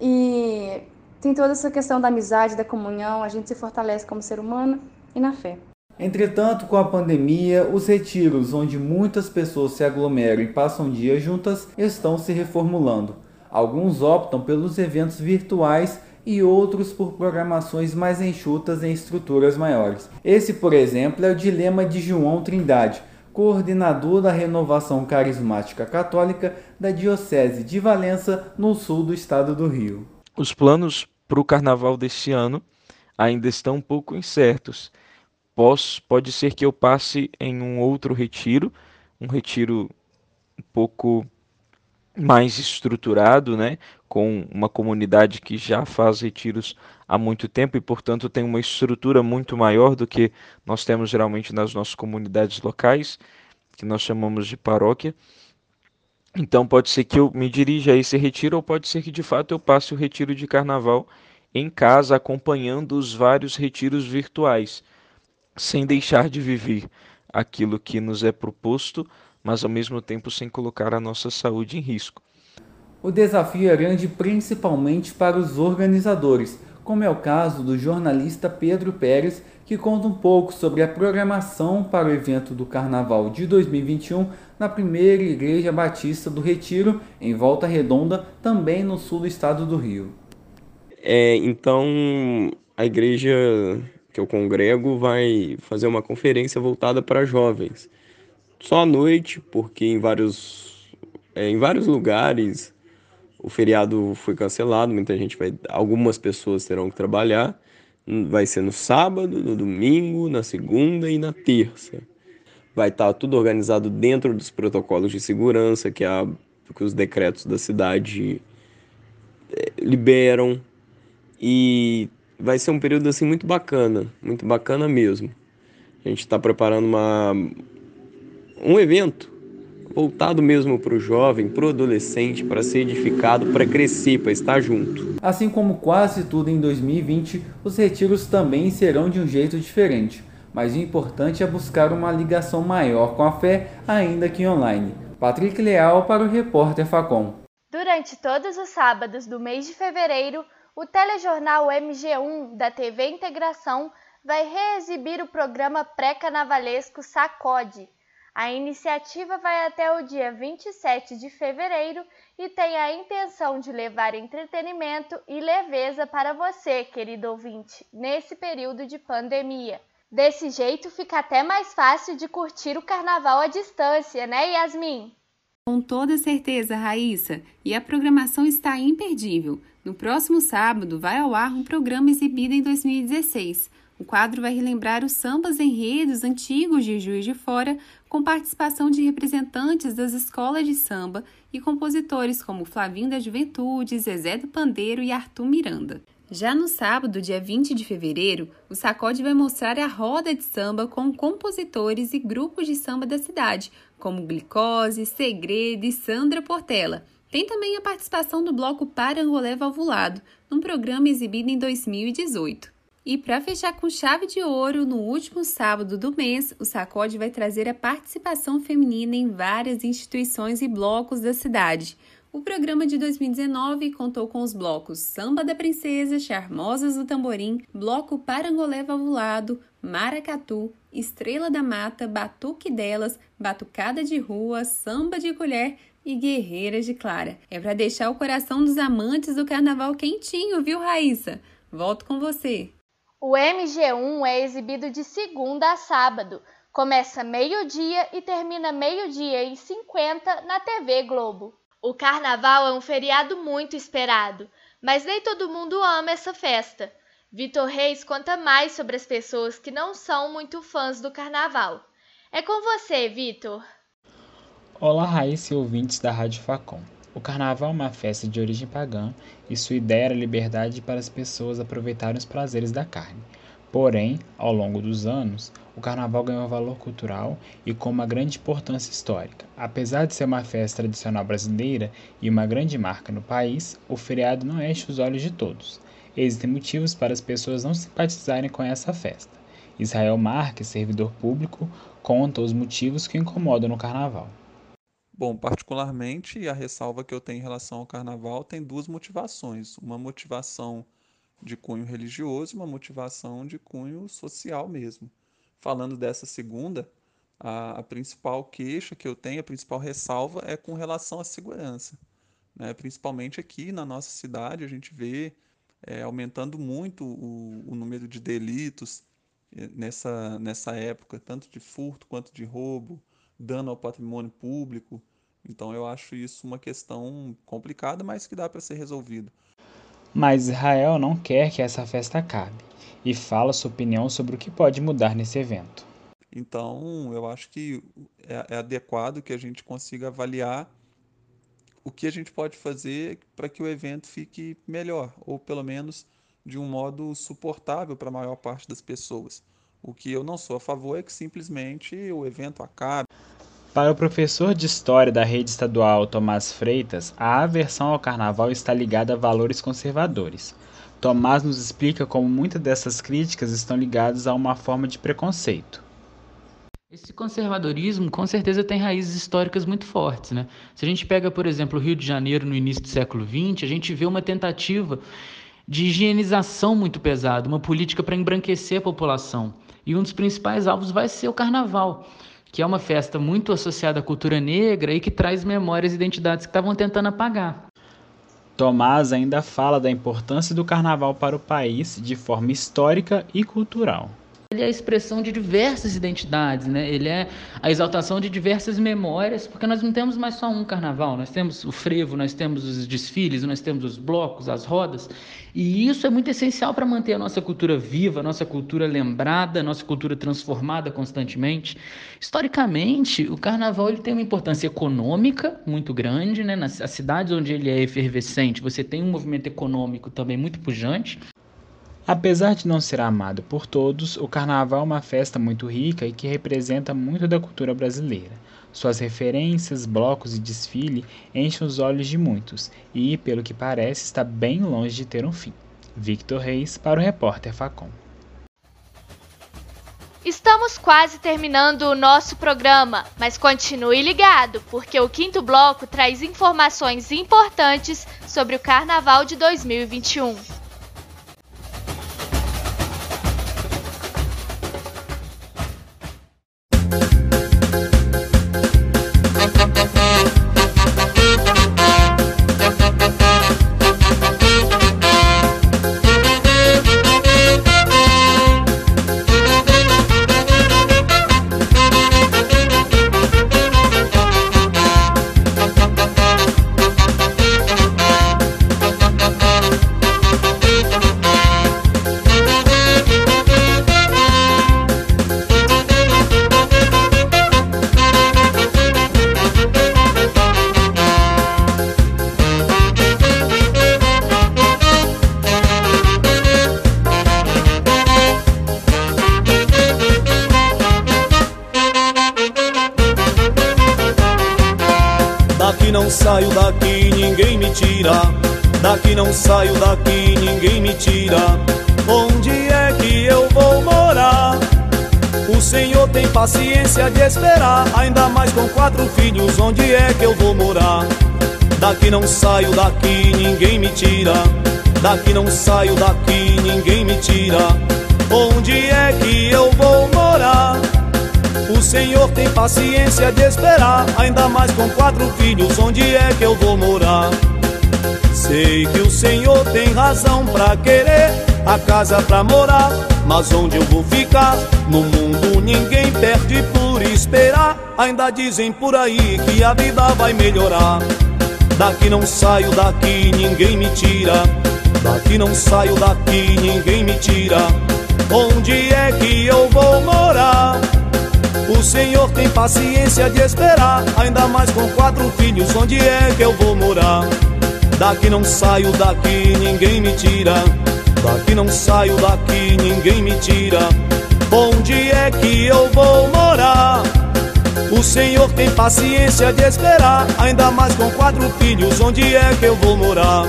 E tem toda essa questão da amizade, da comunhão, a gente se fortalece como ser humano e na fé. Entretanto, com a pandemia, os retiros onde muitas pessoas se aglomeram e passam dias juntas estão se reformulando. Alguns optam pelos eventos virtuais e outros por programações mais enxutas em estruturas maiores. Esse, por exemplo, é o dilema de João Trindade, coordenador da Renovação Carismática Católica da Diocese de Valença, no sul do estado do Rio. Os planos para o carnaval deste ano ainda estão um pouco incertos. Pode ser que eu passe em um outro retiro, um retiro um pouco mais estruturado, né, com uma comunidade que já faz retiros há muito tempo e, portanto, tem uma estrutura muito maior do que nós temos geralmente nas nossas comunidades locais, que nós chamamos de paróquia. Então, pode ser que eu me dirija a esse retiro, ou pode ser que de fato eu passe o retiro de carnaval em casa, acompanhando os vários retiros virtuais, sem deixar de viver aquilo que nos é proposto, mas ao mesmo tempo sem colocar a nossa saúde em risco. O desafio é grande principalmente para os organizadores, como é o caso do jornalista Pedro Pérez, que conta um pouco sobre a programação para o evento do Carnaval de 2021 na primeira Igreja Batista do Retiro, em Volta Redonda, também no sul do estado do Rio. É, então, a igreja que eu congrego vai fazer uma conferência voltada para jovens. Só à noite, porque em vários, é, em vários lugares o feriado foi cancelado, muita gente vai, algumas pessoas terão que trabalhar. Vai ser no sábado, no domingo, na segunda e na terça. Vai estar tudo organizado dentro dos protocolos de segurança que, a, que os decretos da cidade é, liberam. E vai ser um período assim muito bacana, muito bacana mesmo. A gente está preparando uma, um evento voltado mesmo para o jovem, para o adolescente, para ser edificado, para crescer, para estar junto. Assim como quase tudo em 2020, os retiros também serão de um jeito diferente, mas o importante é buscar uma ligação maior com a fé, ainda que online. Patrick Leal para o repórter Facom. Durante todos os sábados do mês de fevereiro, o telejornal MG1 da TV Integração vai reexibir o programa pré-carnavalesco Sacode. A iniciativa vai até o dia 27 de fevereiro e tem a intenção de levar entretenimento e leveza para você, querido ouvinte, nesse período de pandemia. Desse jeito fica até mais fácil de curtir o carnaval à distância, né, Yasmin? Com toda certeza, Raíssa. E a programação está imperdível. No próximo sábado vai ao ar um programa exibido em 2016. O quadro vai relembrar os sambas enredos antigos de Juiz de Fora, com participação de representantes das escolas de samba e compositores como Flavinho da Juventude, Zezé do Pandeiro e Arthur Miranda. Já no sábado, dia 20 de fevereiro, o Sacode vai mostrar a roda de samba com compositores e grupos de samba da cidade, como Glicose, Segredo e Sandra Portela. Tem também a participação do bloco Parangolé Valvulado, num programa exibido em 2018. E para fechar com chave de ouro, no último sábado do mês, o Sacode vai trazer a participação feminina em várias instituições e blocos da cidade. O programa de 2019 contou com os blocos Samba da Princesa, Charmosas do Tamborim, Bloco Parangolé Valvulado, Maracatu, Estrela da Mata, Batuque Delas, Batucada de Rua, Samba de Colher e Guerreiras de Clara. É para deixar o coração dos amantes do carnaval quentinho, viu, Raíssa? Volto com você. O MG1 é exibido de segunda a sábado. Começa meio-dia e termina meio-dia e 50 na TV Globo. O carnaval é um feriado muito esperado, mas nem todo mundo ama essa festa. Vitor Reis conta mais sobre as pessoas que não são muito fãs do carnaval. É com você, Vitor. Olá, Raíssa e ouvintes da Rádio Facom. O carnaval é uma festa de origem pagã e sua ideia era liberdade para as pessoas aproveitarem os prazeres da carne. Porém, ao longo dos anos, o carnaval ganhou valor cultural e com uma grande importância histórica. Apesar de ser uma festa tradicional brasileira e uma grande marca no país, o feriado não enche os olhos de todos. Existem motivos para as pessoas não simpatizarem com essa festa. Israel Marques, servidor público, conta os motivos que incomodam no carnaval. Bom, particularmente, a ressalva que eu tenho em relação ao carnaval tem duas motivações. Uma motivação de cunho religioso e uma motivação de cunho social mesmo. Falando dessa segunda, a, a, principal queixa que eu tenho, a principal ressalva é com relação à segurança. Né? Principalmente aqui na nossa cidade, a gente vê é, aumentando muito o, o, número de delitos é, nessa, nessa época, tanto de furto quanto de roubo, dano ao patrimônio público. Então eu acho isso uma questão complicada, mas que dá para ser resolvido. Mas Israel não quer que essa festa acabe e fala sua opinião sobre o que pode mudar nesse evento. Então, eu acho que é, é adequado que a gente consiga avaliar o que a gente pode fazer para que o evento fique melhor, ou pelo menos de um modo suportável para a maior parte das pessoas. O que eu não sou a favor é que simplesmente o evento acabe. Para o professor de História da rede estadual Tomás Freitas, a aversão ao carnaval está ligada a valores conservadores. Tomás nos explica como muitas dessas críticas estão ligadas a uma forma de preconceito. Esse conservadorismo com certeza tem raízes históricas muito fortes. Né? Se a gente pega, por exemplo, o Rio de Janeiro no início do século XX, a gente vê uma tentativa de higienização muito pesada, uma política para embranquecer a população. E um dos principais alvos vai ser o carnaval que é uma festa muito associada à cultura negra e que traz memórias e identidades que estavam tentando apagar. Tomás ainda fala da importância do carnaval para o país de forma histórica e cultural. Ele é a expressão de diversas identidades, né? Ele é a exaltação de diversas memórias, porque nós não temos mais só um carnaval, nós temos o frevo, nós temos os desfiles, nós temos os blocos, as rodas, e isso é muito essencial para manter a nossa cultura viva, a nossa cultura lembrada, a nossa cultura transformada constantemente. Historicamente, o carnaval ele tem uma importância econômica muito grande, né? Nas cidades onde ele é efervescente, você tem um movimento econômico também muito pujante. Apesar de não ser amado por todos, o carnaval é uma festa muito rica e que representa muito da cultura brasileira. Suas referências, blocos e desfile enchem os olhos de muitos e, pelo que parece, está bem longe de ter um fim. Victor Reis para o repórter Facom. Estamos quase terminando o nosso programa, mas continue ligado, porque o quinto bloco traz informações importantes sobre o Carnaval de 2021. Não saio daqui, ninguém me tira. Daqui não saio daqui, ninguém me tira. Onde é que eu vou morar? O Senhor tem paciência de esperar, ainda mais com quatro filhos, onde é que eu vou morar? Sei que o Senhor tem razão pra querer a casa pra morar, mas onde eu vou ficar? No mundo ninguém perde por esperar. Ainda dizem por aí que a vida vai melhorar. Daqui não saio daqui, ninguém me tira. Daqui não saio daqui, ninguém me tira. Onde é que eu vou morar? O Senhor tem paciência de esperar, ainda mais com quatro filhos, onde é que eu vou morar? Daqui não saio, daqui ninguém me tira. Daqui não saio, daqui ninguém me tira. Onde é que eu vou morar? O Senhor tem paciência de esperar, ainda mais com quatro filhos, onde é que eu vou morar?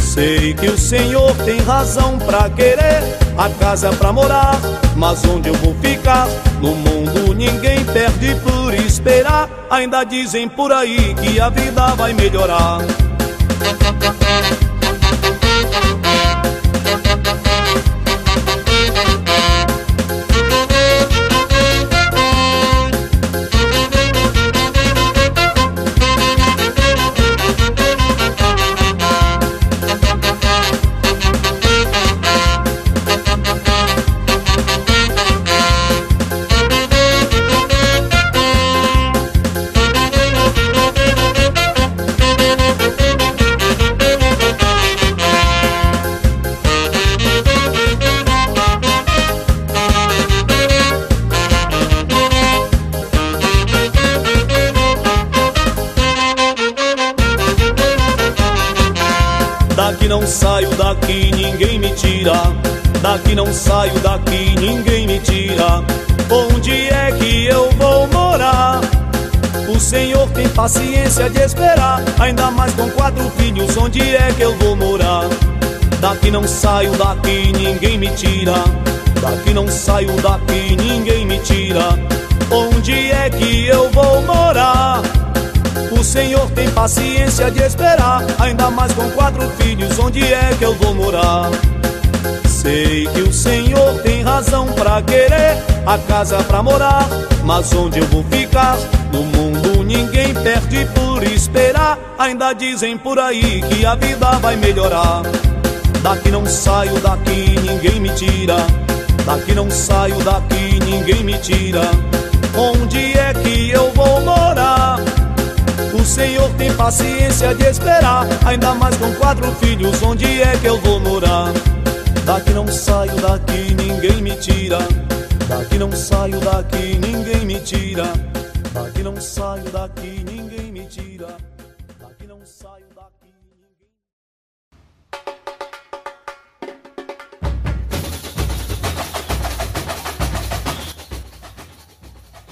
Sei que o Senhor tem razão pra querer a casa pra morar, mas onde eu vou ficar? No mundo ninguém perde por esperar. Ainda dizem por aí que a vida vai melhorar. Daqui não saio daqui, ninguém me tira. Onde é que eu vou morar? O Senhor tem paciência de esperar, ainda mais com quatro filhos. Onde é que eu vou morar? Daqui não saio daqui, ninguém me tira. Daqui não saio daqui, ninguém me tira. Onde é que eu vou morar? O Senhor tem paciência de esperar, ainda mais com quatro filhos, onde é que eu vou morar? Sei que o Senhor tem razão pra querer a casa pra morar, mas onde eu vou ficar? No mundo ninguém perde por esperar, Ainda dizem por aí que a vida vai melhorar. Daqui não saio, daqui ninguém me tira. Daqui não saio, daqui ninguém me tira. Onde é que eu vou morar? O Senhor tem paciência de esperar. Ainda mais com quatro filhos, onde é que eu vou morar? Daqui não saio, daqui ninguém me tira. Daqui não saio, daqui ninguém me tira. Daqui não saio, daqui ninguém me tira. Daqui não saio, daqui ninguém.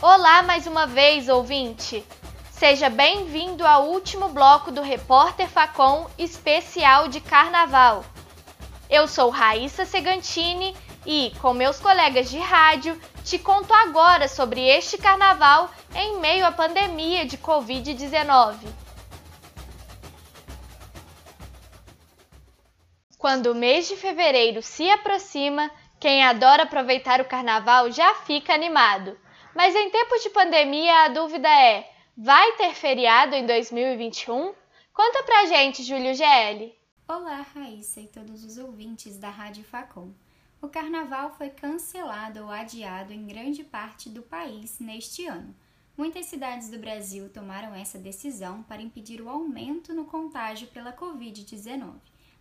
Olá mais uma vez, ouvinte! Seja bem-vindo ao último bloco do Repórter Facom especial de Carnaval. Eu sou Raíssa Segantini e, com meus colegas de rádio, te conto agora sobre este carnaval em meio à pandemia de Covid-19. Quando o mês de fevereiro se aproxima, quem adora aproveitar o carnaval já fica animado. Mas em tempos de pandemia, a dúvida é: vai ter feriado em 2021? Conta pra gente, Júlio GL. Olá, Raíssa e todos os ouvintes da Rádio Facom. O carnaval foi cancelado ou adiado em grande parte do país neste ano. Muitas cidades do Brasil tomaram essa decisão para impedir o aumento no contágio pela Covid-19.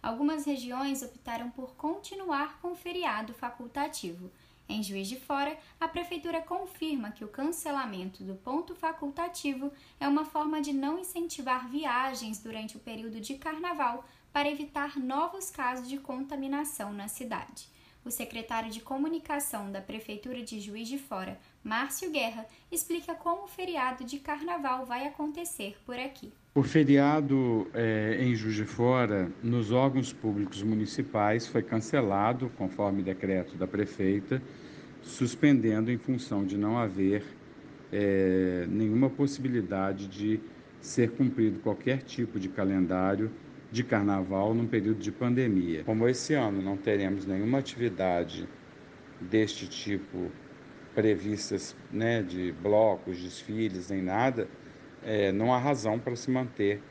Algumas regiões optaram por continuar com o feriado facultativo. Em Juiz de Fora, a Prefeitura confirma que o cancelamento do ponto facultativo é uma forma de não incentivar viagens durante o período de carnaval para evitar novos casos de contaminação na cidade. O secretário de Comunicação da Prefeitura de Juiz de Fora, Márcio Guerra, explica como o feriado de carnaval vai acontecer por aqui. O feriado é, em Juiz de Fora, nos órgãos públicos municipais, foi cancelado, conforme decreto da prefeita, suspendendo em função de não haver é, nenhuma possibilidade de ser cumprido qualquer tipo de calendário de carnaval num período de pandemia. Como esse ano não teremos nenhuma atividade deste tipo previstas, né, de blocos, desfiles, nem nada, é, não há razão para se manter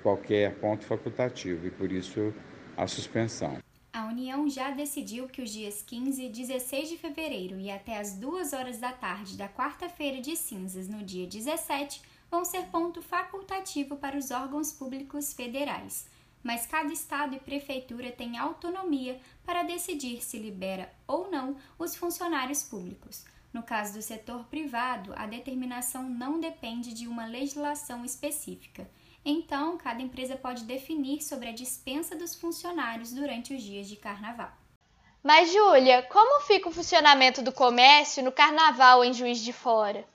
qualquer ponto facultativo e por isso a suspensão. A União já decidiu que os dias 15 e 16 de fevereiro e até as 2 horas da tarde da quarta-feira de cinzas, no dia 17, vão ser ponto facultativo para os órgãos públicos federais mas cada estado e prefeitura tem autonomia para decidir se libera ou não os funcionários públicos. No caso do setor privado, a determinação não depende de uma legislação específica. Então, cada empresa pode definir sobre a dispensa dos funcionários durante os dias de carnaval. Mas, Júlia, como fica o funcionamento do comércio no carnaval em Juiz de Fora?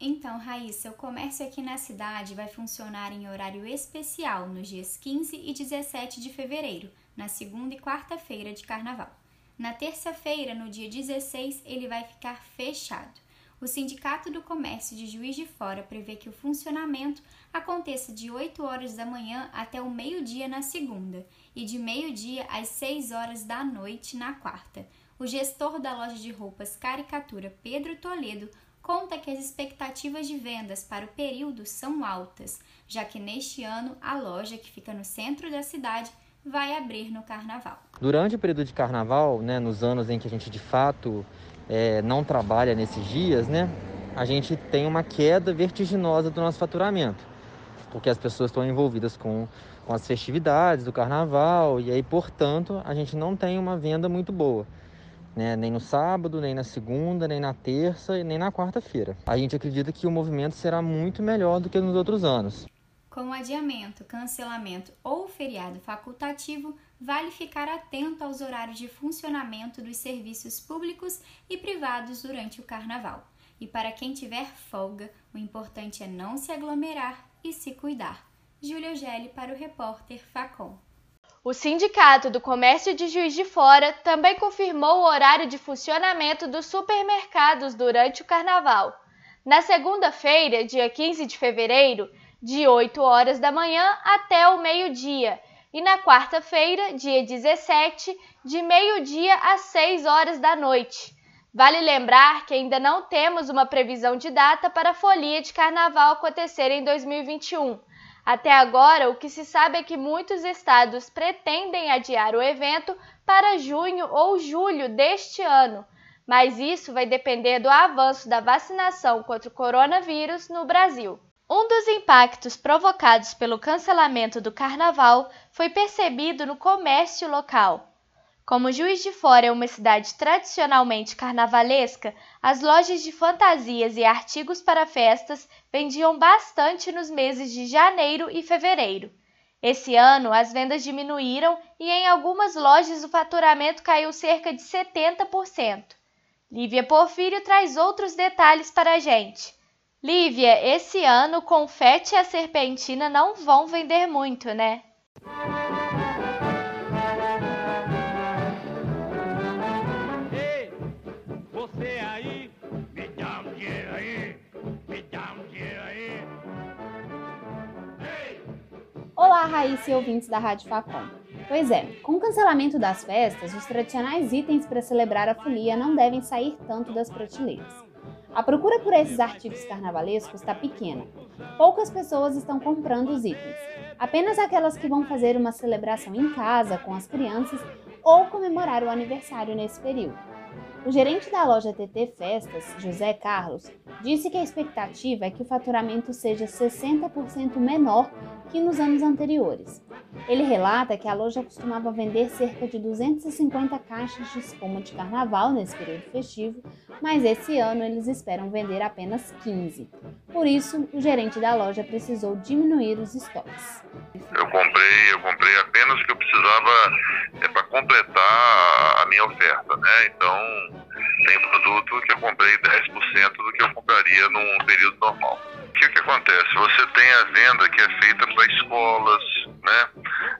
Então, Raíssa, o comércio aqui na cidade vai funcionar em horário especial nos dias 15 e 17 de fevereiro, na segunda e quarta-feira de carnaval. Na terça-feira, no dia 16, ele vai ficar fechado. O Sindicato do Comércio de Juiz de Fora prevê que o funcionamento aconteça de 8 horas da manhã até o meio-dia na segunda e de meio-dia às 6 horas da noite na quarta. O gestor da loja de roupas Caricatura, Pedro Toledo, conta que as expectativas de vendas para o período são altas, já que neste ano a loja, que fica no centro da cidade, vai abrir no carnaval. Durante o período de carnaval, né, nos anos em que a gente de fato é, não trabalha nesses dias, né, a gente tem uma queda vertiginosa do nosso faturamento, porque as pessoas estão envolvidas com, com as festividades do carnaval e aí, portanto, a gente não tem uma venda muito boa né? nem no sábado, nem na segunda, nem na terça e nem na quarta-feira. A gente acredita que o movimento será muito melhor do que nos outros anos. Com adiamento, cancelamento ou feriado facultativo, vale ficar atento aos horários de funcionamento dos serviços públicos e privados durante o carnaval. E para quem tiver folga, o importante é não se aglomerar e se cuidar. Júlia Gelli para o repórter Facom. O Sindicato do Comércio de Juiz de Fora também confirmou o horário de funcionamento dos supermercados durante o carnaval. Na segunda-feira, dia 15 de fevereiro, de 8 horas da manhã até o meio-dia, e na quarta-feira, dia 17, de meio-dia às 6 horas da noite. Vale lembrar que ainda não temos uma previsão de data para a folia de carnaval acontecer em 2021 Até agora, o que se sabe é que muitos estados pretendem adiar o evento para junho ou julho deste ano, mas isso vai depender do avanço da vacinação contra o coronavírus no Brasil. Um dos impactos provocados pelo cancelamento do carnaval foi percebido no comércio local. Como Juiz de Fora é uma cidade tradicionalmente carnavalesca, as lojas de fantasias e artigos para festas vendiam bastante nos meses de janeiro e fevereiro. Esse ano, as vendas diminuíram e em algumas lojas o faturamento caiu cerca de 70%. Lívia Porfírio traz outros detalhes para a gente. Lívia, esse ano confete e a serpentina não vão vender muito, né? Olá, Raíssa e ouvintes da Rádio Facom. Pois é, com o cancelamento das festas, os tradicionais itens para celebrar a folia não devem sair tanto das prateleiras. A procura por esses artigos carnavalescos está pequena. Poucas pessoas estão comprando os itens. Apenas aquelas que vão fazer uma celebração em casa com as crianças ou comemorar o aniversário nesse período. O gerente da loja TT Festas, José Carlos, disse que a expectativa é que o faturamento seja 60% menor que nos anos anteriores. Ele relata que a loja costumava vender cerca de 250 caixas de espuma de carnaval nesse período festivo, mas esse ano eles esperam vender apenas 15. Por isso, o gerente da loja precisou diminuir os estoques. Eu comprei, eu comprei apenas o que eu precisava é, para completar a minha oferta, né? Então, tem produto que eu comprei 10% do que eu compraria num período normal. O que, que acontece? Você tem a venda que é feita para escolas, né?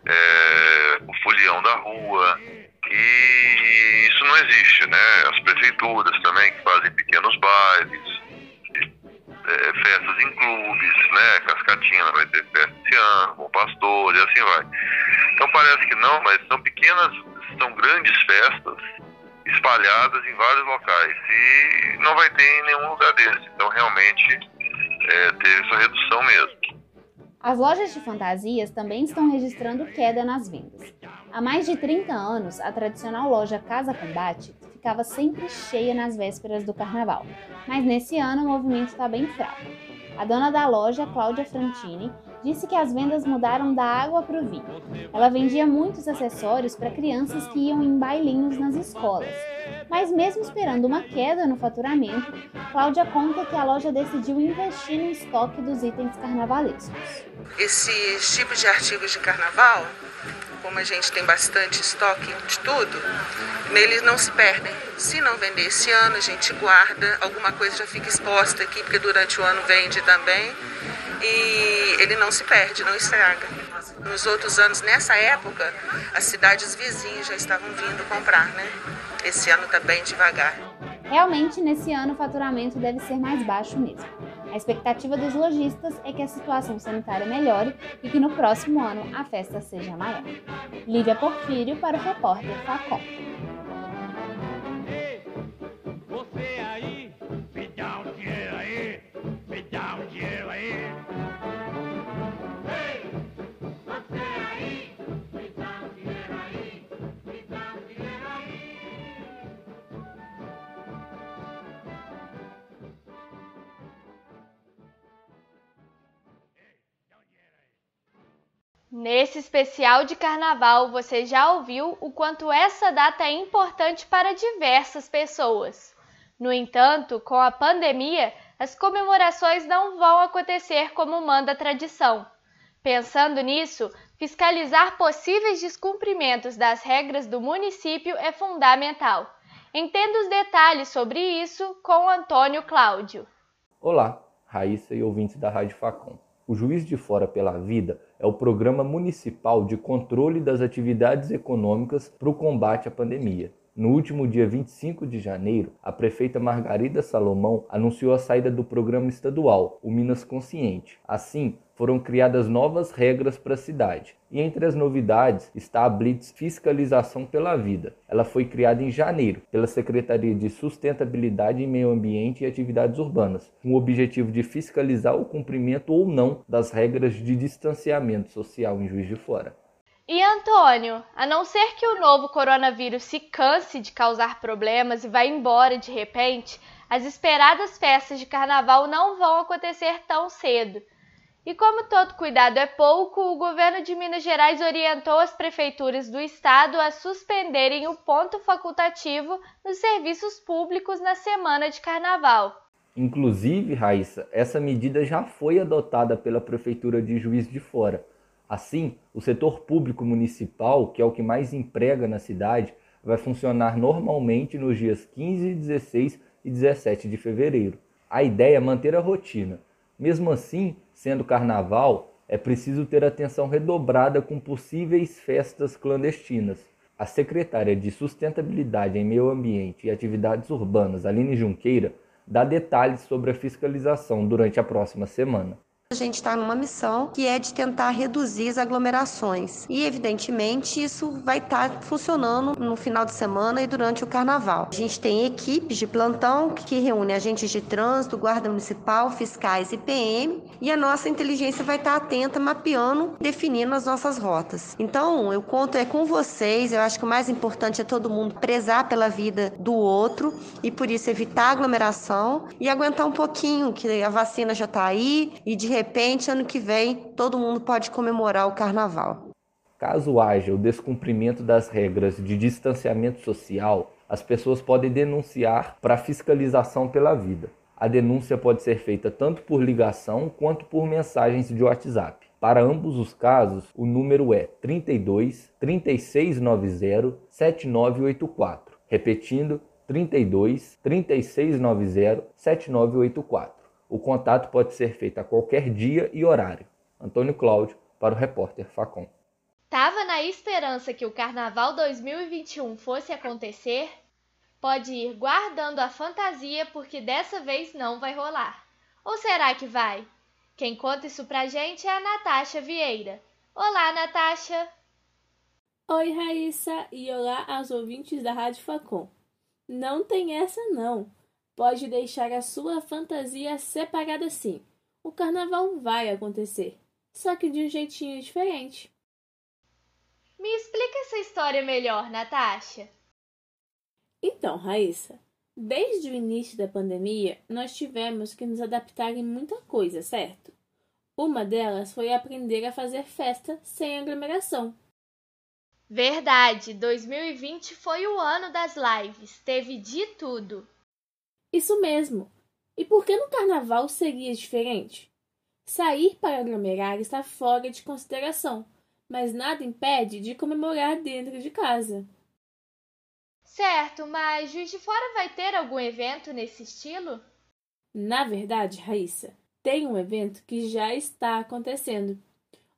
É, o folião da rua, e isso não existe, né? As prefeituras também que fazem pequenos bailes, é, festas em clubes, né? Cascatina vai ter festa esse ano, Bom Pastor e assim vai. Então parece que não, mas são pequenas, são grandes festas espalhadas em vários locais e não vai ter em nenhum lugar desse. Então realmente é, teve essa redução mesmo. As lojas de fantasias também estão registrando queda nas vendas. Há mais de 30 anos, a tradicional loja Casa Combate ficava sempre cheia nas vésperas do carnaval, mas nesse ano o movimento está bem fraco. A dona da loja, Cláudia Frantini, disse que as vendas mudaram da água para o vinho. Ela vendia muitos acessórios para crianças que iam em bailinhos nas escolas. Mas mesmo esperando uma queda no faturamento, Cláudia conta que a loja decidiu investir no estoque dos itens carnavalescos. Esses tipos de artigos de carnaval, como a gente tem bastante estoque de tudo, eles não se perdem. Se não vender esse ano, a gente guarda, alguma coisa já fica exposta aqui, porque durante o ano vende também e ele não se perde, não estraga. Nos outros anos, nessa época, as cidades vizinhas já estavam vindo comprar, né? Esse ano está bem devagar. Realmente, nesse ano, o faturamento deve ser mais baixo mesmo. A expectativa dos lojistas é que a situação sanitária melhore e que no próximo ano a festa seja maior. Lívia Porfírio para o repórter Facom. Nesse especial de carnaval, você já ouviu o quanto essa data é importante para diversas pessoas. No entanto, com a pandemia, as comemorações não vão acontecer como manda a tradição. Pensando nisso, fiscalizar possíveis descumprimentos das regras do município é fundamental. Entenda os detalhes sobre isso com Antônio Cláudio. Olá, Raíssa e ouvintes da Rádio Facom. O Juiz de Fora pela Vida é o programa municipal de controle das atividades econômicas para o combate à pandemia. No último dia 25 de janeiro, a prefeita Margarida Salomão anunciou a saída do programa estadual, o Minas Consciente. Assim, foram criadas novas regras para a cidade. E entre as novidades está a Blitz Fiscalização pela Vida. Ela foi criada em janeiro pela Secretaria de Sustentabilidade e Meio Ambiente e Atividades Urbanas, com o objetivo de fiscalizar o cumprimento ou não das regras de distanciamento social em Juiz de Fora. E Antônio, a não ser que o novo coronavírus se canse de causar problemas e vá embora de repente, as esperadas festas de carnaval não vão acontecer tão cedo. E como todo cuidado é pouco, o governo de Minas Gerais orientou as prefeituras do estado a suspenderem o ponto facultativo nos serviços públicos na semana de carnaval. Inclusive, Raíssa, essa medida já foi adotada pela prefeitura de Juiz de Fora. Assim, o setor público municipal, que é o que mais emprega na cidade, vai funcionar normalmente nos dias 15, 16 e 17 de fevereiro. A ideia é manter a rotina. Mesmo assim, sendo carnaval, é preciso ter atenção redobrada com possíveis festas clandestinas. A secretária de Sustentabilidade em Meio Ambiente e Atividades Urbanas, Aline Junqueira, dá detalhes sobre a fiscalização durante a próxima semana. A gente está numa missão que é de tentar reduzir as aglomerações. E, evidentemente, isso vai estar tá funcionando no final de semana e durante o carnaval. A gente tem equipes de plantão que reúne agentes de trânsito, guarda municipal, fiscais e PM. E a nossa inteligência vai estar tá atenta, mapeando, definindo as nossas rotas. Então, eu conto é com vocês. Eu acho que o mais importante é todo mundo prezar pela vida do outro e, por isso, evitar aglomeração e aguentar um pouquinho, que a vacina já está aí e de repente, ano que vem, todo mundo pode comemorar o carnaval. Caso haja o descumprimento das regras de distanciamento social, as pessoas podem denunciar para fiscalização pela vida. A denúncia pode ser feita tanto por ligação quanto por mensagens de WhatsApp. Para ambos os casos, o número é 32 3690 7984. Repetindo, 32 3690 7984. O contato pode ser feito a qualquer dia e horário. Antônio Cláudio, para o repórter Facom. Tava na esperança que o Carnaval 2021 fosse acontecer? Pode ir guardando a fantasia porque dessa vez não vai rolar. Ou será que vai? Quem conta isso pra gente é a Natasha Vieira. Olá, Natasha! Oi, Raíssa, e olá aos ouvintes da Rádio Facom. Não tem essa não pode deixar a sua fantasia separada sim. O carnaval vai acontecer, só que de um jeitinho diferente. Me explica essa história melhor, Natasha. Então, Raíssa, desde o início da pandemia, nós tivemos que nos adaptar em muita coisa, certo? Uma delas foi aprender a fazer festa sem aglomeração. Verdade, 2020 foi o ano das lives, teve de tudo. Isso mesmo. E por que no carnaval seria diferente? Sair para aglomerar está fora de consideração, mas nada impede de comemorar dentro de casa. Certo, mas Juiz de Fora vai ter algum evento nesse estilo? Na verdade, Raíssa, tem um evento que já está acontecendo.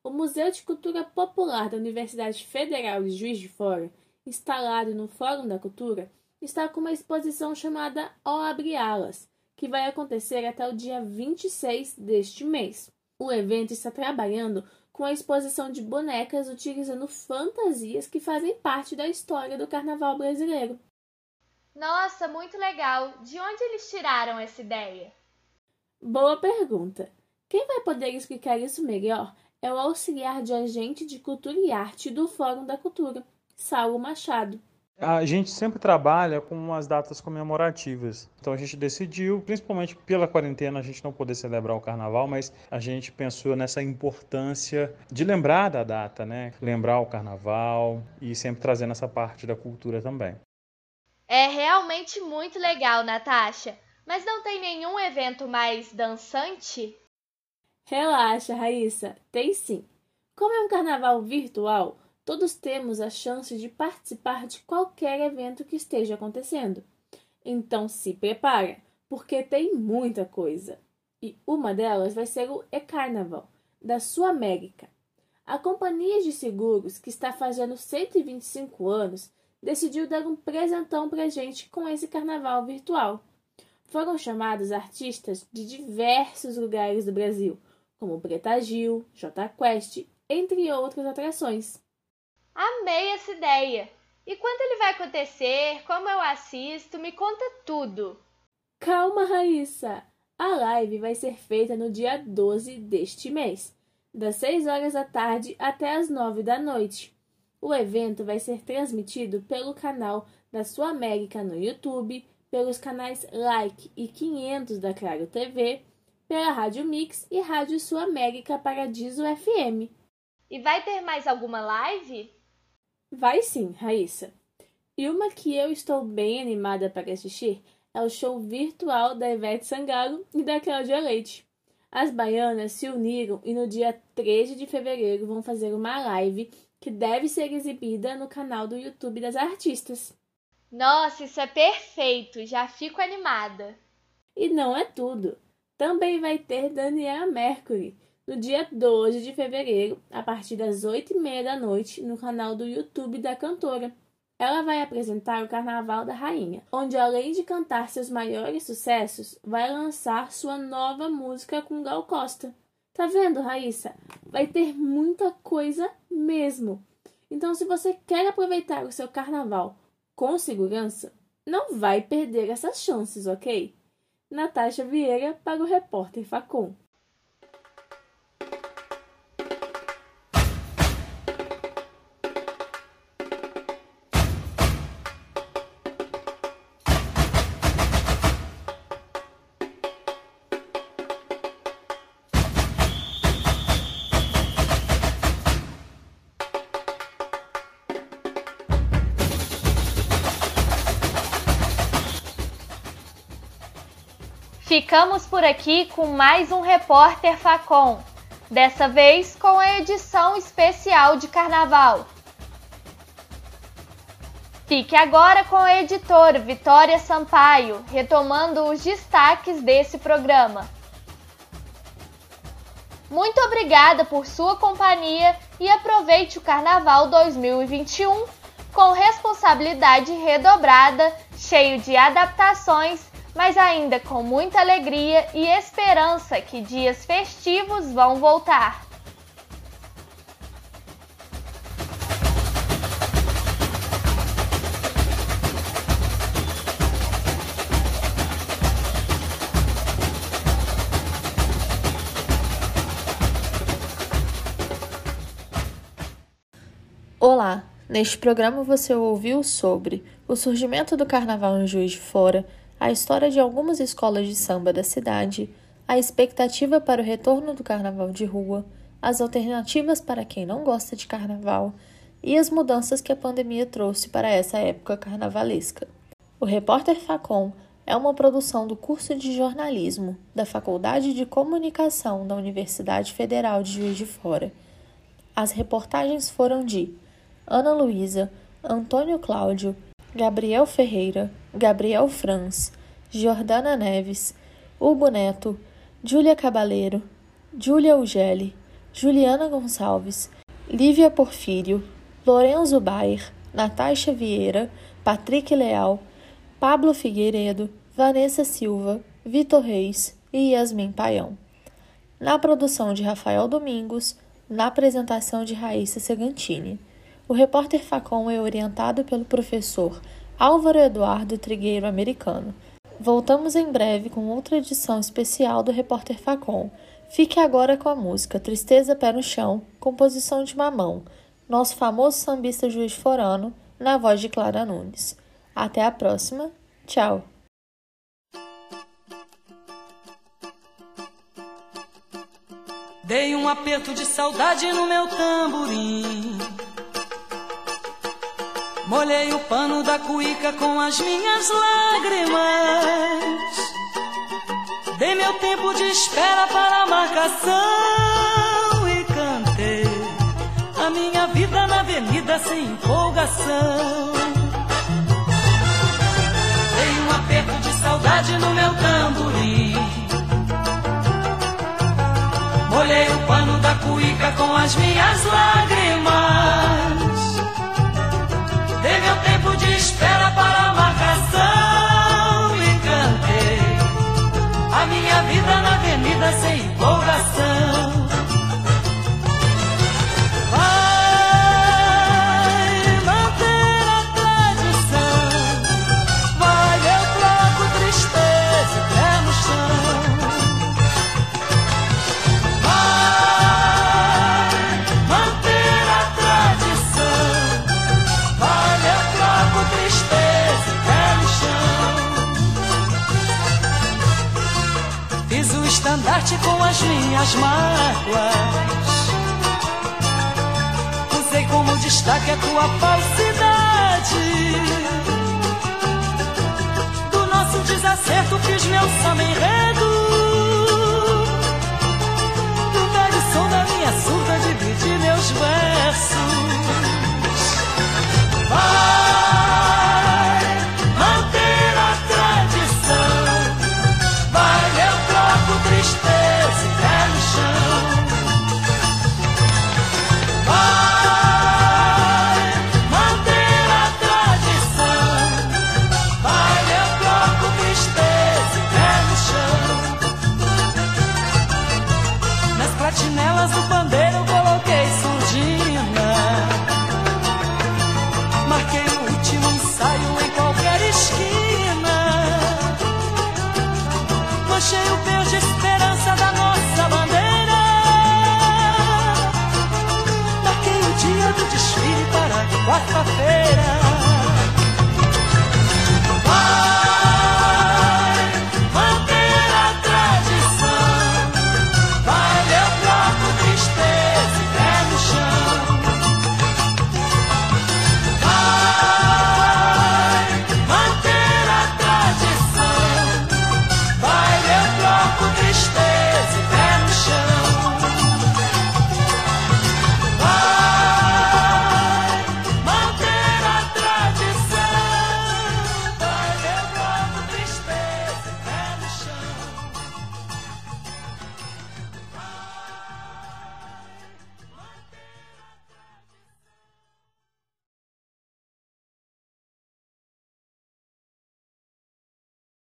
O Museu de Cultura Popular da Universidade Federal de Juiz de Fora, instalado no Fórum da Cultura, está com uma exposição chamada Ó Abre Alas, que vai acontecer até o dia 26 deste mês. O evento está trabalhando com a exposição de bonecas utilizando fantasias que fazem parte da história do carnaval brasileiro. Nossa, muito legal! De onde eles tiraram essa ideia? Boa pergunta. Quem vai poder explicar isso melhor é o auxiliar de agente de cultura e arte do Fórum da Cultura, Saulo Machado. A gente sempre trabalha com as datas comemorativas. Então a gente decidiu, principalmente pela quarentena, a gente não poder celebrar o carnaval, mas a gente pensou nessa importância de lembrar da data, né? Lembrar o carnaval e sempre trazendo essa parte da cultura também. É realmente muito legal, Natasha. Mas não tem nenhum evento mais dançante? Relaxa, Raíssa, tem sim. Como é um carnaval virtual, todos temos a chance de participar de qualquer evento que esteja acontecendo. Então se prepara, porque tem muita coisa. E uma delas vai ser o E-Carnaval, da Sul América. A companhia de seguros, que está fazendo 125 anos, decidiu dar um presentão pra gente com esse carnaval virtual. Foram chamados artistas de diversos lugares do Brasil, como Preta Gil, J Quest, entre outras atrações. Amei essa ideia! E quando ele vai acontecer? Como eu assisto? Me conta tudo! Calma, Raíssa! A live vai ser feita no dia 12 deste mês, das 6 horas da tarde até as 9 da noite. O evento vai ser transmitido pelo canal da Sua América no YouTube, pelos canais Like e 500 da Claro TV, pela Rádio Mix e Rádio Sul América Paradiso FM. E vai ter mais alguma live? Vai sim, Raíssa. E uma que eu estou bem animada para assistir é o show virtual da Ivete Sangalo e da Cláudia Leite. As baianas se uniram e no dia 13 de fevereiro vão fazer uma live que deve ser exibida no canal do YouTube das artistas. Nossa, isso é perfeito! Já fico animada. E não é tudo. Também vai ter Daniela Mercury no dia 12 de fevereiro, a partir das 8 e meia da noite, no canal do YouTube da cantora. Ela vai apresentar o Carnaval da Rainha, onde além de cantar seus maiores sucessos, vai lançar sua nova música com Gal Costa. Tá vendo, Raíssa? Vai ter muita coisa mesmo. Então, se você quer aproveitar o seu carnaval com segurança, não vai perder essas chances, ok? Natasha Vieira para o repórter Facom. Ficamos por aqui com mais um Repórter Facom, dessa vez com a edição especial de Carnaval. Fique agora com a editora Vitória Sampaio, retomando os destaques desse programa. Muito obrigada por sua companhia e aproveite o Carnaval 2021 com responsabilidade redobrada, cheio de adaptações mas ainda com muita alegria e esperança que dias festivos vão voltar. Olá! Neste programa você ouviu sobre o surgimento do carnaval em Juiz de Fora, a história de algumas escolas de samba da cidade, a expectativa para o retorno do carnaval de rua, as alternativas para quem não gosta de carnaval e as mudanças que a pandemia trouxe para essa época carnavalesca. O Repórter Facom é uma produção do curso de jornalismo da Faculdade de Comunicação da Universidade Federal de Juiz de Fora. As reportagens foram de Ana Luísa, Antônio Cláudio, Gabriel Ferreira, Gabriel Franz, Jordana Neves, Hugo Neto, Júlia Cabaleiro, Júlia Ugeli, Juliana Gonçalves, Lívia Porfírio, Lorenzo Bayer, Natasha Vieira, Patrick Leal, Pablo Figueiredo, Vanessa Silva, Vitor Reis e Yasmin Paião. Na produção de Rafael Domingos, na apresentação de Raíssa Segantini. O repórter Facom é orientado pelo professor Álvaro Eduardo Trigueiro Americano. Voltamos em breve com outra edição especial do Repórter Facom. Fique agora com a música Tristeza Pé no Chão, composição de Mamão, nosso famoso sambista juiz forano, na voz de Clara Nunes. Até a próxima. Tchau. Dei um aperto de saudade no meu tamborim. Molhei o pano da cuíca com as minhas lágrimas. Dei meu tempo de espera para a marcação e cantei a minha vida na avenida sem empolgação. Dei um aperto de saudade no meu tamborim. Molhei o pano da cuíca com as minhas lágrimas. Meu tempo de espera para a marcação e cantei a minha vida na avenida sem empolgação. As mágoas. Usei como destaque a tua falsidade. Do nosso desacerto fiz meu samba enredo. Do velho som da minha surda dividi meus versos.